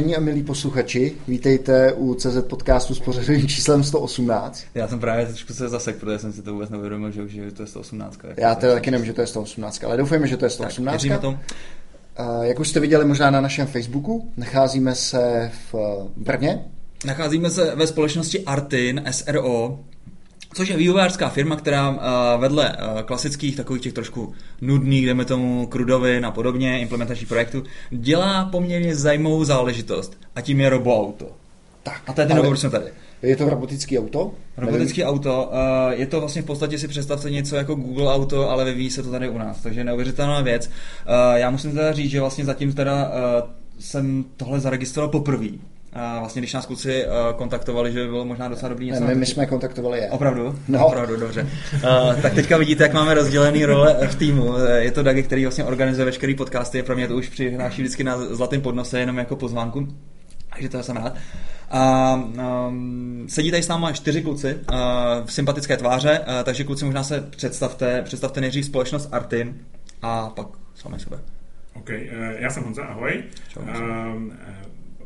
Vážení a milí posluchači, vítejte u CZ podcastu s pořadovým číslem 118. Já jsem právě trošku se zasek, protože jsem si to vůbec neuvědomil, že už je to je 118. Já teda taky nevím, že to je 118, ale doufejme, že to je 118. Tak, tom. Jak už jste viděli možná na našem Facebooku, nacházíme se v Brně. Nacházíme se ve společnosti Artin SRO, Což je vývojářská firma, která uh, vedle uh, klasických takových těch trošku nudných, jdeme tomu krudovin a podobně, implementační projektu, dělá poměrně zajímavou záležitost a tím je roboauto. Tak, a to je ten důvod, jsme tady. Je to robotický auto? Robotický Nevím. auto. Uh, je to vlastně v podstatě si představte něco jako Google auto, ale vyvíjí se to tady u nás, takže neuvěřitelná věc. Já musím teda říct, že vlastně zatím teda jsem tohle zaregistroval poprvé. A vlastně, když nás kluci uh, kontaktovali, že by bylo možná docela dobrý něco. Ne, my, my jsme kontaktovali je. Opravdu? No. Opravdu, dobře. Uh, tak teďka vidíte, jak máme rozdělený role v týmu. Je to Dagi, který vlastně organizuje veškerý podcasty, je pro mě to už přináší vždycky na zlatém podnose, jenom jako pozvánku. Takže to jsem rád. A um, sedí tady s náma čtyři kluci uh, v sympatické tváře, uh, takže kluci možná se představte, představte nejdřív společnost Artin a pak sami sebe. OK, uh, já jsem Honza, ahoj. Čau,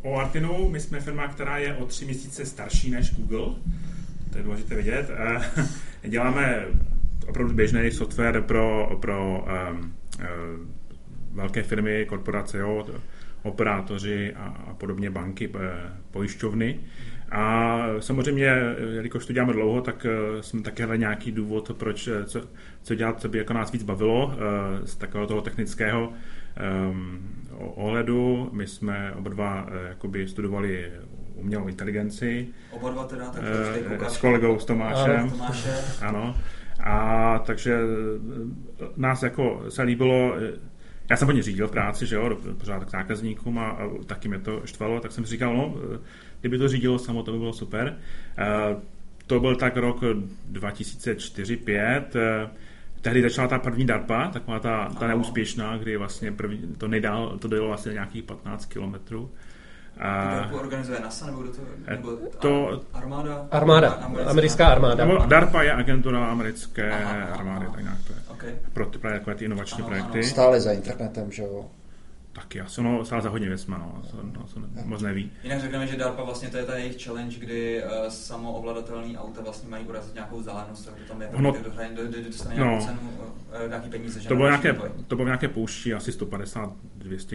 o Artinu, my jsme firma, která je o tři měsíce starší než Google, to je důležité vidět. Eh, děláme opravdu běžný software pro, pro um, uh, velké firmy, korporace, jo, operátoři a, a podobně banky, pojišťovny. A samozřejmě, jelikož to děláme dlouho, tak jsme taky hledali nějaký důvod, proč, co, co dělat, co by jako nás víc bavilo z takového toho technického um, ohledu. My jsme oba dva uh, jakoby studovali umělou inteligenci. Oba dva teda, tak uh, S kolegou, s Tomášem. Tomáše. ano. A takže eh, nás jako se líbilo, já jsem hodně řídil v práci, že jo, pořád k zákazníkům a, a taky mě to štvalo, tak jsem si říkal, no, kdyby to řídilo samo, to by bylo super. To byl tak rok 2004-2005 tehdy začala ta první DARPA, taková ta, ta neúspěšná, kdy vlastně první, to nejdál, to dalo vlastně nějakých 15 kilometrů. A to organizuje NASA nebo kdo to, nebo to armáda? Armáda, americká, americká armáda. Nebo DARPA je agentura americké aha, armády, aha, tak nějak to je. Okay. Pro ty, právě ty inovační ano, projekty. Ano. Stále za internetem, že jo? Taky asi, no, stále za hodně věcma, no, to, no, to ne, moc neví. Jinak řekneme, že DARPA vlastně to je ta jejich challenge, kdy uh, samoovladatelný auta vlastně mají urazit nějakou vzdálenost, tak to tam je, no, kdo hraje, do, do, dostane nějakou no, cenu, uh, nějaký peníze. Že to bylo nějaké, to bylo nějaké pouští, asi 150-200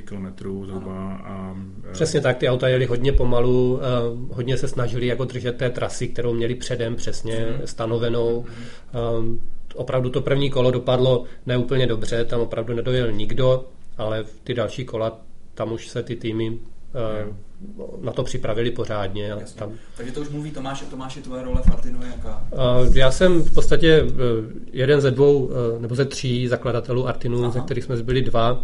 km zhruba. A, uh, přesně tak, ty auta jeli hodně pomalu, uh, hodně se snažili jako držet té trasy, kterou měli předem přesně mm. stanovenou. Mm. Um, opravdu to první kolo dopadlo neúplně dobře, tam opravdu nedojel nikdo, ale ty další kola, tam už se ty týmy uh, na to připravili pořádně. A tam... Takže to už mluví Tomáš, Tomáš je tvoje role v Artinu jaká? Uh, já jsem v podstatě uh, jeden ze dvou, uh, nebo ze tří zakladatelů Artinu, Aha. ze kterých jsme byli dva.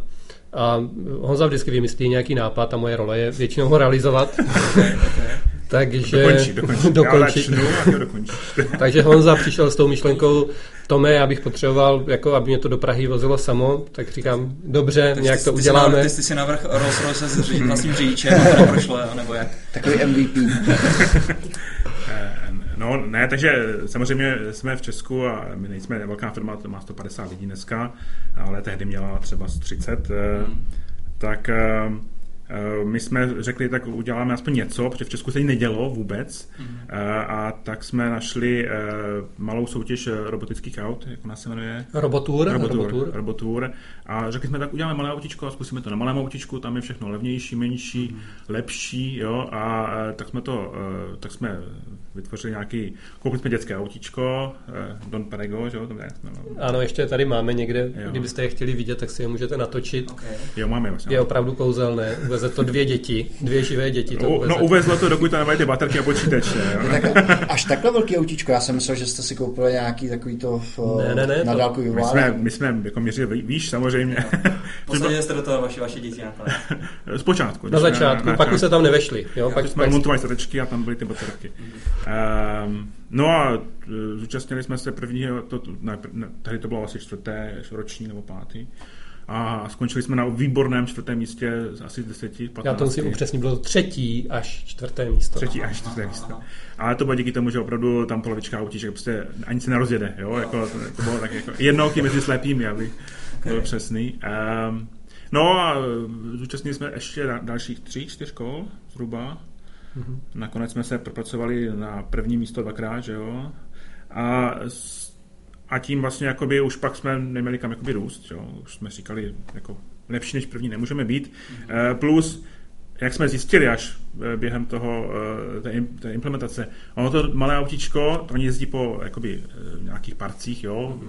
A Honza vždycky vymyslí nějaký nápad a moje role je většinou ho realizovat. okay, okay. Takže dokončí, dokončí. dokončí. Takže Honza přišel s tou myšlenkou, Tome, já bych potřeboval, jako aby mě to do Prahy vozilo samo, tak říkám, dobře, tak nějak to uděláme. ty jsi si navrh Rolls Royce s ři, vlastním řidičem to neprošlo, nebo jak? Takový MVP. Eh, no, ne, takže samozřejmě jsme v Česku a my nejsme velká firma, to má 150 lidí dneska, ale tehdy měla třeba 30. Hmm. Tak eh, Eh, my jsme řekli, tak uděláme aspoň něco, protože v Česku se nedělo vůbec. Mm. A tak jsme našli eh, malou soutěž robotických aut, jak ona se jmenuje? Robotour. Robotour. Robotour. Robotour. A řekli jsme, tak uděláme malé autičko a zkusíme to na malém autičku, tam je všechno levnější, menší, mm. lepší, jo, a tak jsme to, tak jsme vytvořili nějaký, koupili jsme dětské autíčko, Don Perego, že jo? Jsme, no. Ano, ještě tady máme někde, jo. kdybyste je chtěli vidět, tak si je můžete natočit. Okay. Jo, máme vlastně. Je opravdu kouzelné, uveze to dvě děti, dvě živé děti. To uveze. No uvezlo to, dokud tam nemají ty baterky a počítače. Jo? tak, až takhle velký autíčko, já jsem myslel, že jste si koupili nějaký takový to v, ne, ne, ne, na dálku my jsme, my jsme jako měřili výš samozřejmě. Posadili jste do toho vaše, vaše děti nakonec? Zpočátku. Na začátku, na, pak už se tam nevešli. Jo? Pak jsme montovali statečky a tam byly ty baterky. Um, no a e, zúčastnili jsme se prvního, to, ne, tady to bylo asi čtvrté roční nebo pátý, a skončili jsme na výborném čtvrtém místě asi z deseti, 15. Já to musím upřesnit, bylo třetí až čtvrté místo. Třetí až čtvrté místo. Ale to bylo díky tomu, že opravdu tam polovička autíček prostě ani se nerozjede, jo, jako, to, to bylo tak jako jednouky mezi slepými, abych byl přesný. Um, No a zúčastnili jsme ještě dalších tři, čtyř kol zhruba. Mm-hmm. Nakonec jsme se propracovali na první místo dvakrát, že jo. A, a tím vlastně jakoby už pak jsme neměli kam jakoby růst, jo. Už jsme říkali, jako lepší než první nemůžeme být. Mm-hmm. Plus jak jsme zjistili až eh, během toho, eh, té, té implementace, ono to malé autíčko, to oni jezdí po jakoby, nějakých parcích, jo,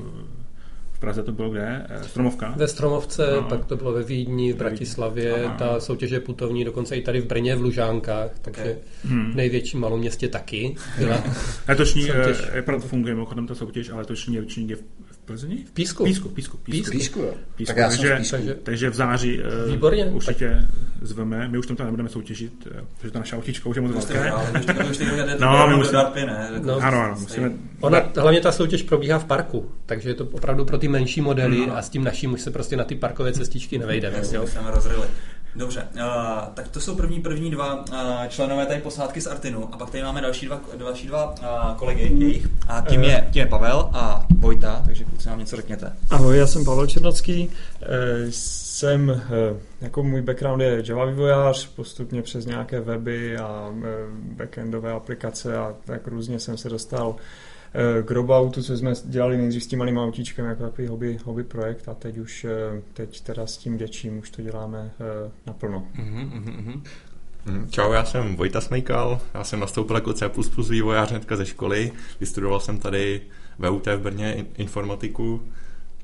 v Praze to bylo kde? Stromovka? Ve Stromovce, no. pak to bylo ve Vídni, v Bratislavě, Aha. ta soutěž je putovní, dokonce i tady v Brně, v Lužánkách, takže okay. hmm. v největším malom městě taky byla Letošní, soutěž. to funguje mimochodem ta soutěž, ale letošní je v Plzni? V Písku. Písku, Písku. Písku, Písku, jo. Písku. Tak já takže, jsem v Písku. Takže, takže v září uh, Výborně, určitě tak... zveme. My už tam nebudeme soutěžit, eh, protože to naše autíčko už je moc velké. No, my musíme... No, ano, ano, musíme... Ona, hlavně ta soutěž probíhá v parku, takže je to opravdu pro ty menší modely no. a s tím naším už se prostě na ty parkové cestičky nevejdeme. Jo, jsme rozryli. Dobře, uh, tak to jsou první první dva uh, členové tady posádky z Artinu. A pak tady máme další dva, další dva uh, kolegy jejich. A tím je, tím je Pavel a Vojta, takže kluci nám něco řekněte. Ahoj, já jsem Pavel Černocký, jsem, jako můj background je Java vývojář, postupně přes nějaké weby a backendové aplikace a tak různě jsem se dostal Eh, k roboutu, co jsme dělali nejdřív s tím malým autíčkem jako takový hobby, hobby projekt a teď už eh, teď teda s tím děčím už to děláme eh, naplno. Mm-hmm, mm-hmm. Čau, já jsem Vojta Smejkal, já jsem nastoupil jako C++ vývojář hnedka ze školy, vystudoval jsem tady VUT v Brně informatiku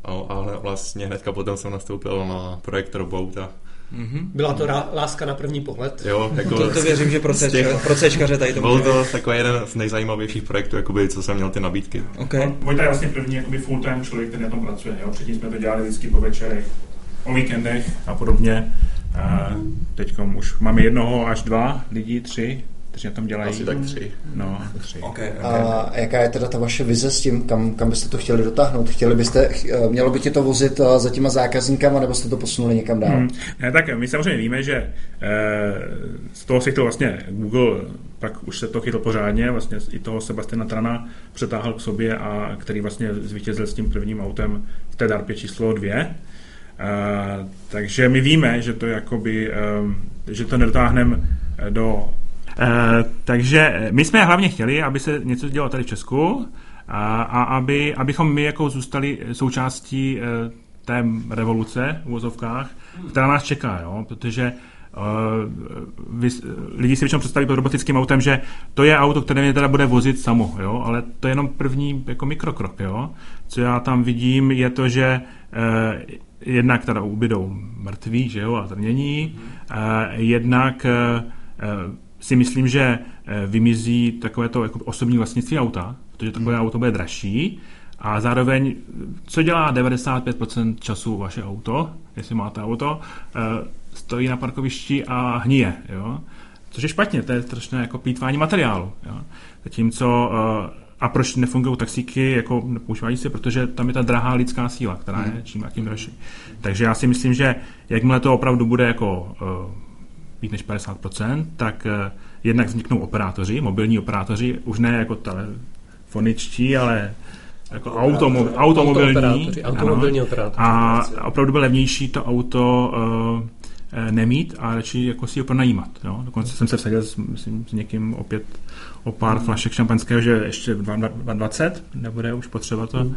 a vlastně hnedka potom jsem nastoupil na projekt Robouta Mm-hmm. Byla to rá, láska na první pohled. Jo, jako to, to věřím, že pro, pro Cčkaře tady to Byl to takový jeden z nejzajímavějších projektů, jakoby, co jsem měl ty nabídky. Okay. No, Vojta je vlastně první jakoby full-time člověk, který na tom pracuje. Jo? Předtím jsme to dělali vždycky po večerech, o víkendech a podobně. A teď už máme jednoho až dva lidi, tři, kteří na tom dělají. Asi tak tři. No, tři. Okay, okay. A jaká je teda ta vaše vize s tím, kam, kam byste to chtěli dotáhnout? Chtěli byste, eh, mělo by tě to vozit eh, za těma zákazníkama, nebo jste to posunuli někam dál? Hmm. Ne, tak my samozřejmě víme, že eh, z toho se chytil vlastně Google, pak už se to chytl pořádně, vlastně i toho Sebastiana Trana přetáhl k sobě a který vlastně zvítězil s tím prvním autem v té DARPě číslo dvě. Uh, takže my víme, že to jakoby, um, že to nedotáhneme do takže my jsme hlavně chtěli, aby se něco dělo tady v Česku a, a aby, abychom my jako zůstali součástí uh, té revoluce v vozovkách, která nás čeká, jo? protože uh, vy, lidi si většinou představí pod robotickým autem, že to je auto, které mě teda bude vozit samo, jo? ale to je jenom první jako mikrokrok. Jo? Co já tam vidím, je to, že uh, jednak teda ubydou mrtví že jo, a trnění, uh, jednak uh, si myslím, že eh, vymizí takové to jako osobní vlastnictví auta, protože takové auto bude dražší a zároveň, co dělá 95% času vaše auto, jestli máte auto, eh, stojí na parkovišti a hníje, jo? což je špatně, to je strašné jako plýtvání materiálu. Jo? Zatímco eh, a proč nefungují taxíky, jako nepoužívají se, protože tam je ta drahá lidská síla, která je hmm. čím jakým dražší. Takže já si myslím, že jakmile to opravdu bude jako víc než 50%, tak eh, jednak vzniknou operátoři, mobilní operátoři, už ne jako telefoničtí, ale jako automo, automobilní. Automobilní operátoři. A opravdu bude levnější to auto uh, nemít a radši jako si ho pronajímat. Jo? Dokonce jsem se vsadil s, myslím, s někým opět o pár hmm. flašek šampanského, že ještě 20 nebude už potřeba to. Hmm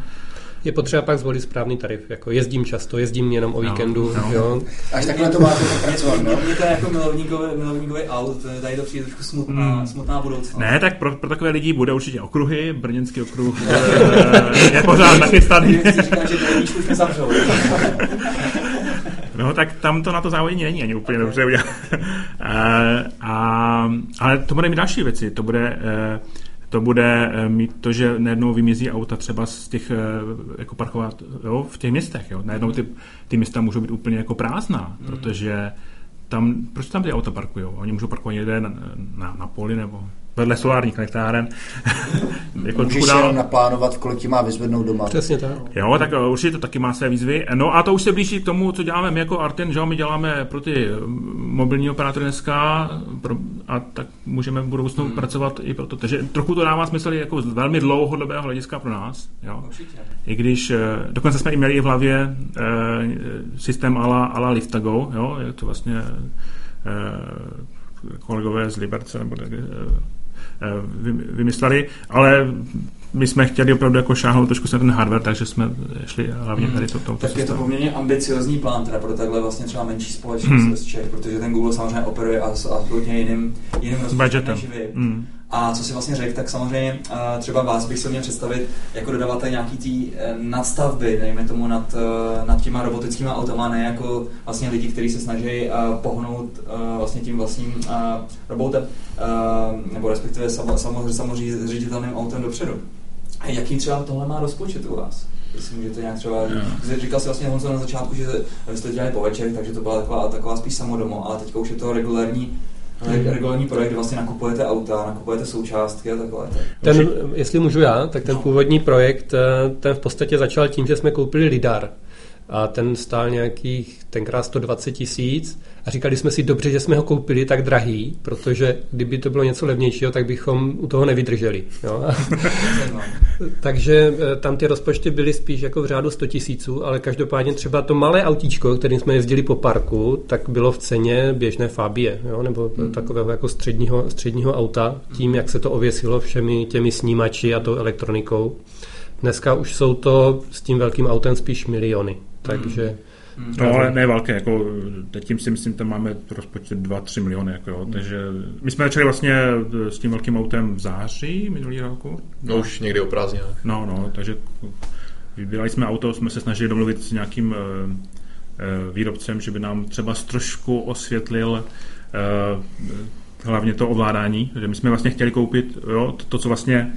je potřeba pak zvolit správný tarif. Jako jezdím často, jezdím jenom o víkendu. No, no. Jo. Až takhle to máte pracovat, no? Mě to je jako milovníkový, milovníkový aut, tady to přijde trošku smutná, hmm. smutná budoucnost. Ne, tak pro, pro takové lidi bude určitě okruhy, brněnský okruh je pořád nachystaný. Říkám, že to už nezavřou. No, tak tam to na to závodění není ani úplně dobře udělat. a, ale to bude mít další věci. To bude uh, to bude eh, mít to, že najednou vymizí auta třeba z těch eh, jako parkovat jo, v těch městech. Jo. Najednou ty, ty města můžou být úplně jako prázdná, mm. protože tam, proč tam ty auta parkují? Oni můžou parkovat někde na, na, na poli nebo vedle solárních elektráren. jako Můžeš dál... jenom naplánovat, kolik ti má vyzvednout doma. Přesně tak. Jo, tak eh, určitě to taky má své výzvy. No a to už se blíží k tomu, co děláme my jako Arten, že my děláme pro ty mobilní operátory dneska, pro, a tak můžeme v budoucnu hmm. pracovat i proto. Takže trochu to dává smysl jako z velmi dlouhodobého hlediska pro nás. Jo? Určitě. I když, eh, dokonce jsme i měli v hlavě e, systém ala, ala Liftago, jo? je to vlastně e, kolegové z Liberce nebo e, vymysleli, ale my jsme chtěli opravdu jako šáhnout trošku na ten hardware, takže jsme šli hlavně tady to, to, Tak je to poměrně ambiciozní plán teda pro takhle vlastně třeba menší společnost hmm. z Čech, protože ten Google samozřejmě operuje a s absolutně jiným, jiným rozpočtem než vy. Hmm. A co si vlastně řekl, tak samozřejmě třeba vás bych se měl představit jako dodavatel nějaký tý e, nadstavby, dejme tomu nad, e, nad těma robotickými automa, ne jako vlastně lidi, kteří se snaží pohnout vlastně tím vlastním robotem, nebo respektive samozředitelným autem dopředu. A jaký třeba tohle má rozpočet u vás? Jestli můžete nějak třeba, no. říkal jsi vlastně Honzo na začátku, že jste dělali po večer, takže to byla taková, taková spíš samodomo, ale teďka už je to regulární regulární projekt, kde vlastně nakupujete auta, nakupujete součástky a takhle. Ten, jestli můžu já, tak ten no. původní projekt, eh, ten v podstatě začal tím, že jsme koupili lidar a ten stál nějakých tenkrát 120 tisíc a říkali jsme si dobře, že jsme ho koupili tak drahý, protože kdyby to bylo něco levnějšího, tak bychom u toho nevydrželi. Jo? Takže eh, tam ty rozpočty byly spíš jako v řádu 100 tisíců, ale každopádně třeba to malé autíčko, kterým jsme jezdili po parku, tak bylo v ceně běžné Fabie, jo? nebo hmm. takového jako středního, středního auta, tím, jak se to ověsilo všemi těmi snímači a tou elektronikou. Dneska už jsou to s tím velkým autem spíš miliony. Takže... Hmm. No, ale ne velké, jako tím si myslím, tam máme rozpočet 2-3 miliony, jako jo, takže my jsme začali vlastně s tím velkým autem v září minulý roku. No už někdy o prázdninách. No, no, takže vybírali jsme auto, jsme se snažili domluvit s nějakým uh, výrobcem, že by nám třeba trošku osvětlil hlavně to ovládání, že my jsme vlastně chtěli koupit jo, to, to co vlastně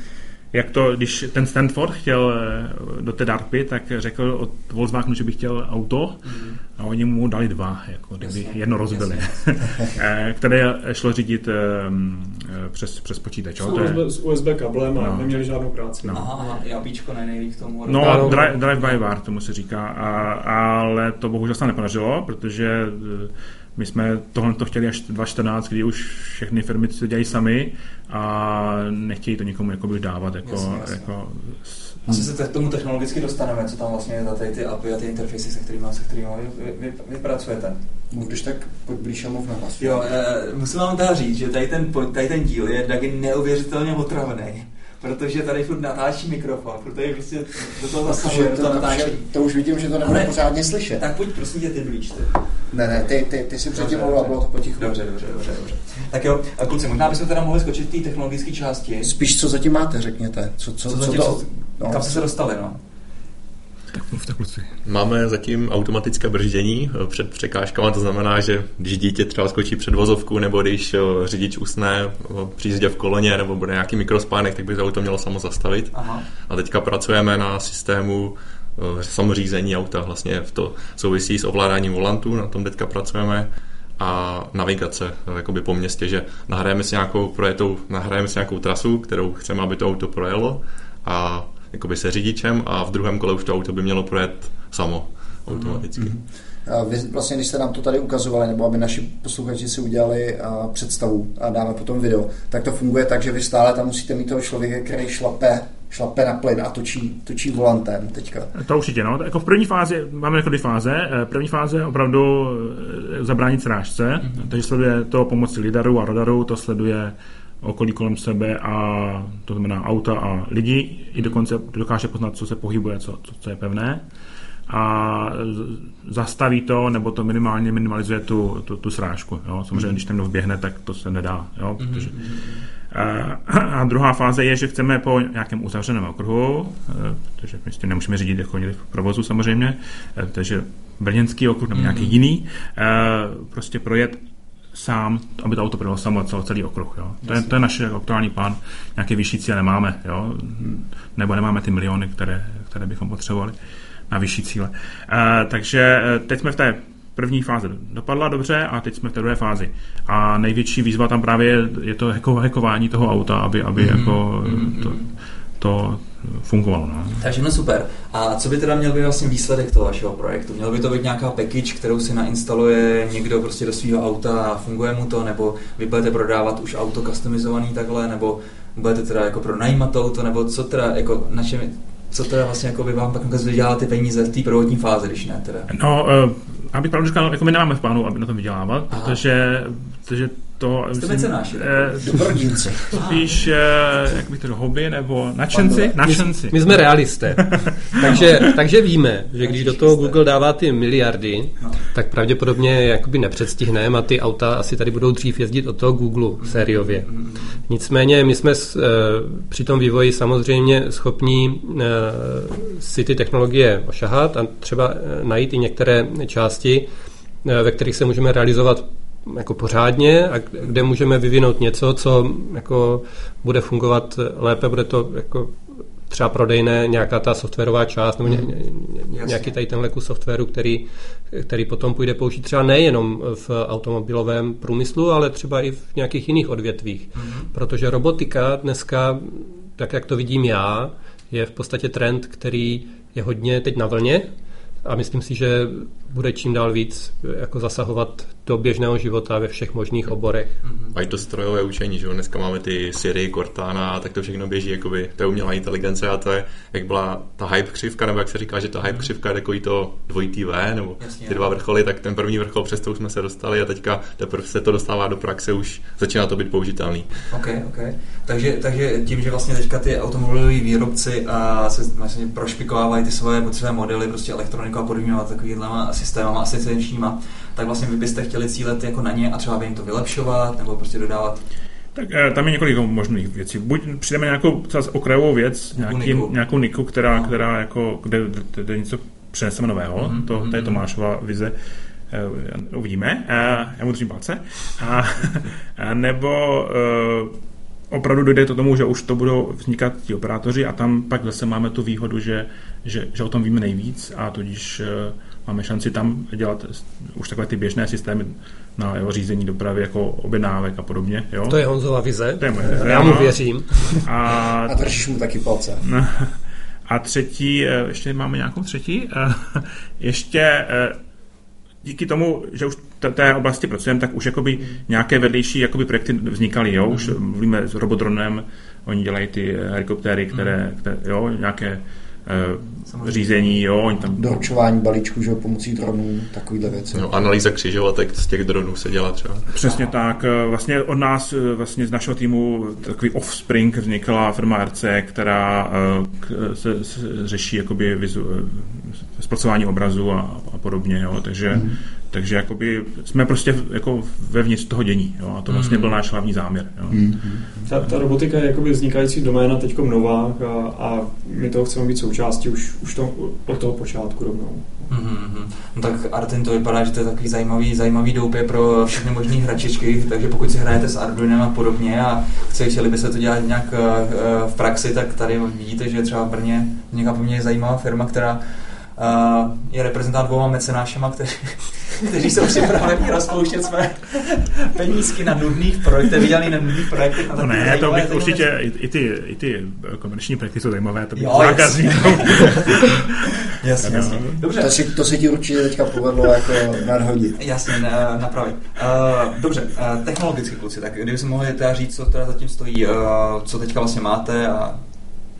jak to, když ten Stanford chtěl eh, do té DARPy, tak řekl od Volkswagenu, že by chtěl auto mm. a oni mu dali dva, jako kdyby jasně, jedno rozbili, eh, které šlo řídit eh, přes, přes počítač. To je... S USB kablem a no. neměli žádnou práci. No. Aha, aha, APIčko nejvíc k tomu. No, drive, drive by wire tomu se říká, a, ale to bohužel se nepodařilo, protože my jsme tohle to chtěli až 2014, kdy už všechny firmy to dělají sami a nechtějí to někomu jakoby dávat. Jako, jasně, jasně. jako asi se k tomu technologicky dostaneme, co tam vlastně je za ty API a ty interfejsy, se kterými, se kterými vy, vy, vy, pracujete. No, když tak pojď blíž a mluv na vás. Jo, e, musím vám teda říct, že tady ten, tady ten díl je taky neuvěřitelně otravný protože tady furt natáčí mikrofon, protože prostě do toho zasahuje, to, to, natáčí. To už vidím, že to nebude pořádně slyšet. Tak pojď prosím tě ty blíž, ty. Ne, ne, ty, ty, ty si předtím mluvila, bylo to potichu. Dobře, dobře, dobře, dobře. Tak jo, a kluci, možná bychom teda mohli skočit v té technologické části. Spíš co zatím máte, řekněte. Co, co, co, co, zatím, to, no, kam jste se dostali, no? Tak mluv, tak kluci. Máme zatím automatické brždění eh, před překážkama, to znamená, že když dítě třeba skočí před vozovku, nebo když eh, řidič usne při jízdě v koloně, nebo bude nějaký mikrospánek, tak by to auto mělo samo zastavit. Aha. A teďka pracujeme na systému eh, samořízení auta, vlastně v to souvisí s ovládáním volantu, na tom teďka pracujeme a navigace jakoby po městě, že nahrajeme si nějakou projetou, nahrajeme si nějakou trasu, kterou chceme, aby to auto projelo a jakoby se řidičem a v druhém kole už to auto by mělo projet samo automaticky. Mm-hmm. A vy vlastně, když jste nám to tady ukazovali, nebo aby naši posluchači si udělali a představu a dáme potom video, tak to funguje tak, že vy stále tam musíte mít toho člověka, který šlape šlape na plyn a točí, točí volantem teďka. To určitě, no. Jako v první fázi, máme jako dvě fáze. Eh, první fáze opravdu eh, zabránit srážce, mm-hmm. takže sleduje to pomocí lidaru a radaru, to sleduje okolí kolem sebe a to znamená auta a lidi, i dokonce dokáže poznat, co se pohybuje, co, co, co je pevné a zastaví to, nebo to minimálně minimalizuje tu, tu, tu srážku. Jo? Samozřejmě, mm. když ten vběhne, tak to se nedá. Jo? Mhm, Protože, a, a druhá fáze je, že chceme po nějakém uzavřeném okruhu, e, protože my s tím nemůžeme řídit jako v provozu samozřejmě, e, takže brněnský okruh nebo nějaký mm. jiný, e, prostě projet sám, aby to auto projelo samo celý okruh. Jo. To, je, to je naše aktuální plán. Nějaké vyšší cíle nemáme, jo. nebo nemáme ty miliony, které, které bychom potřebovali na vyšší cíle. E, takže eh, teď jsme v té první fáze dopadla dobře a teď jsme v té druhé fázi. A největší výzva tam právě je, je to hackování toho auta, aby, aby mm-hmm. jako to, to fungovalo. No. Takže všechno super. A co by teda měl být vlastně výsledek toho vašeho projektu? Měl by to být nějaká package, kterou si nainstaluje někdo prostě do svého auta a funguje mu to, nebo vy budete prodávat už auto customizovaný takhle, nebo budete teda jako pronajímat to auto, nebo co teda, jako na čem, co teda vlastně jako by vám pak vydělá ty peníze v té prvotní fázi, když ne teda? No, uh, abych pravdu říkal, jako my nemáme v plánu, aby na tom vydělávat, Aha. protože, protože to... Jste mecenáši. Dobrodinci. Spíš, eh, jak bych to hobby, nebo načenci? Načenci. My, my jsme realisté. takže, takže víme, že když do toho Google dává ty miliardy, no. tak pravděpodobně jakoby nepředstihneme a ty auta asi tady budou dřív jezdit od toho Google sériově. Nicméně my jsme eh, při tom vývoji samozřejmě schopní eh, si ty technologie ošahat a třeba najít i některé části, ve kterých se můžeme realizovat jako pořádně a kde můžeme vyvinout něco, co jako bude fungovat lépe, bude to jako třeba prodejné nějaká ta softwarová část nebo ně, ně, nějaký tady tenhle kus softwaru, který, který potom půjde použít třeba nejenom v automobilovém průmyslu, ale třeba i v nějakých jiných odvětvích. Mm-hmm. Protože robotika dneska, tak jak to vidím já, je v podstatě trend, který je hodně teď na vlně a myslím si, že bude čím dál víc jako zasahovat do běžného života ve všech možných oborech. A i to strojové učení, že jo? Dneska máme ty Siri, Cortana a tak to všechno běží, jakoby, to je umělá inteligence a to je, jak byla ta hype křivka, nebo jak se říká, že ta hype křivka je takový to dvojitý V, nebo Jasně, ty dva vrcholy, tak ten první vrchol, přes to už jsme se dostali a teďka teprve se to dostává do praxe, už začíná to být použitelný. OK, OK. Takže, takže tím, že vlastně teďka ty automobiloví výrobci a se vlastně prošpikovávají ty svoje, své modely, prostě elektroniku a podobně, takovými systémama asistenčníma, tak vlastně vy byste chtěli cílet jako na ně a třeba by jim to vylepšovat nebo prostě dodávat tak eh, tam je několik možných věcí. Buď přijdeme nějakou třeba okrajovou věc, nějaký, niku. nějakou niku, která, no. která jako, kde, kde, kde něco přineseme nového, mm-hmm. to, to je mhm. Tomášova vize, uh, uvidíme, uh, já mu držím palce, a, a nebo uh, opravdu dojde to tomu, že už to budou vznikat ti operátoři a tam pak zase máme tu výhodu, že, že, že o tom víme nejvíc a tudíž uh, máme šanci tam dělat už takové ty běžné systémy na jeho řízení dopravy jako objednávek a podobně. Jo? To je Honzova vize. To je moje vize. Já mu věřím. A, a držíš mu taky palce. A třetí, eh, ještě máme nějakou třetí, eh, ještě eh, díky tomu, že už v té oblasti pracujeme, tak už jakoby nějaké vedlejší jakoby projekty vznikaly, jo? už mluvíme s Robodronem, oni dělají ty helikoptéry, které, které jo, nějaké Samozřejmě. řízení, jo, oni tam... Doručování balíčků, že pomocí dronů, takovýhle věci. No, analýza křižovatek z těch dronů se dělá třeba. Přesně tak. Vlastně od nás, vlastně z našeho týmu, takový offspring vznikla firma RC, která eh, se, se řeší jakoby vizu, eh, zpracování obrazu a, a podobně, jo, takže mm-hmm takže jakoby jsme prostě jako vevnitř toho dění. Jo? A to vlastně mm. byl náš hlavní záměr. Jo? Mm. Ta, ta robotika je jakoby vznikající doména teď nová a, a my toho chceme být součástí už, už to, od toho počátku rovnou. Mm-hmm. No tak Artin to vypadá, že to je takový zajímavý, zajímavý doupě pro všechny možné hračičky, takže pokud si hrajete s Arduinem a podobně a chtěli by se to dělat nějak uh, v praxi, tak tady vidíte, že třeba v Brně nějaká poměrně zajímavá firma, která je reprezentant dvouma mecenášema, kteří, kteří jsou připraveni rozpouštět své penízky na nudných projektech, vydělaný na nudných projektech. Na no ne, to bych určitě, i, i, ty, i ty komerční projekty jsou zajímavé, to bych zákazníků. jasně, jasně. Dobře. To, si, to se ti určitě teďka povedlo jako nadhodit. Jasně, napravit. Uh, dobře, uh, technologicky kluci, tak kdyby mohli teda říct, co teda zatím stojí, uh, co teďka vlastně máte a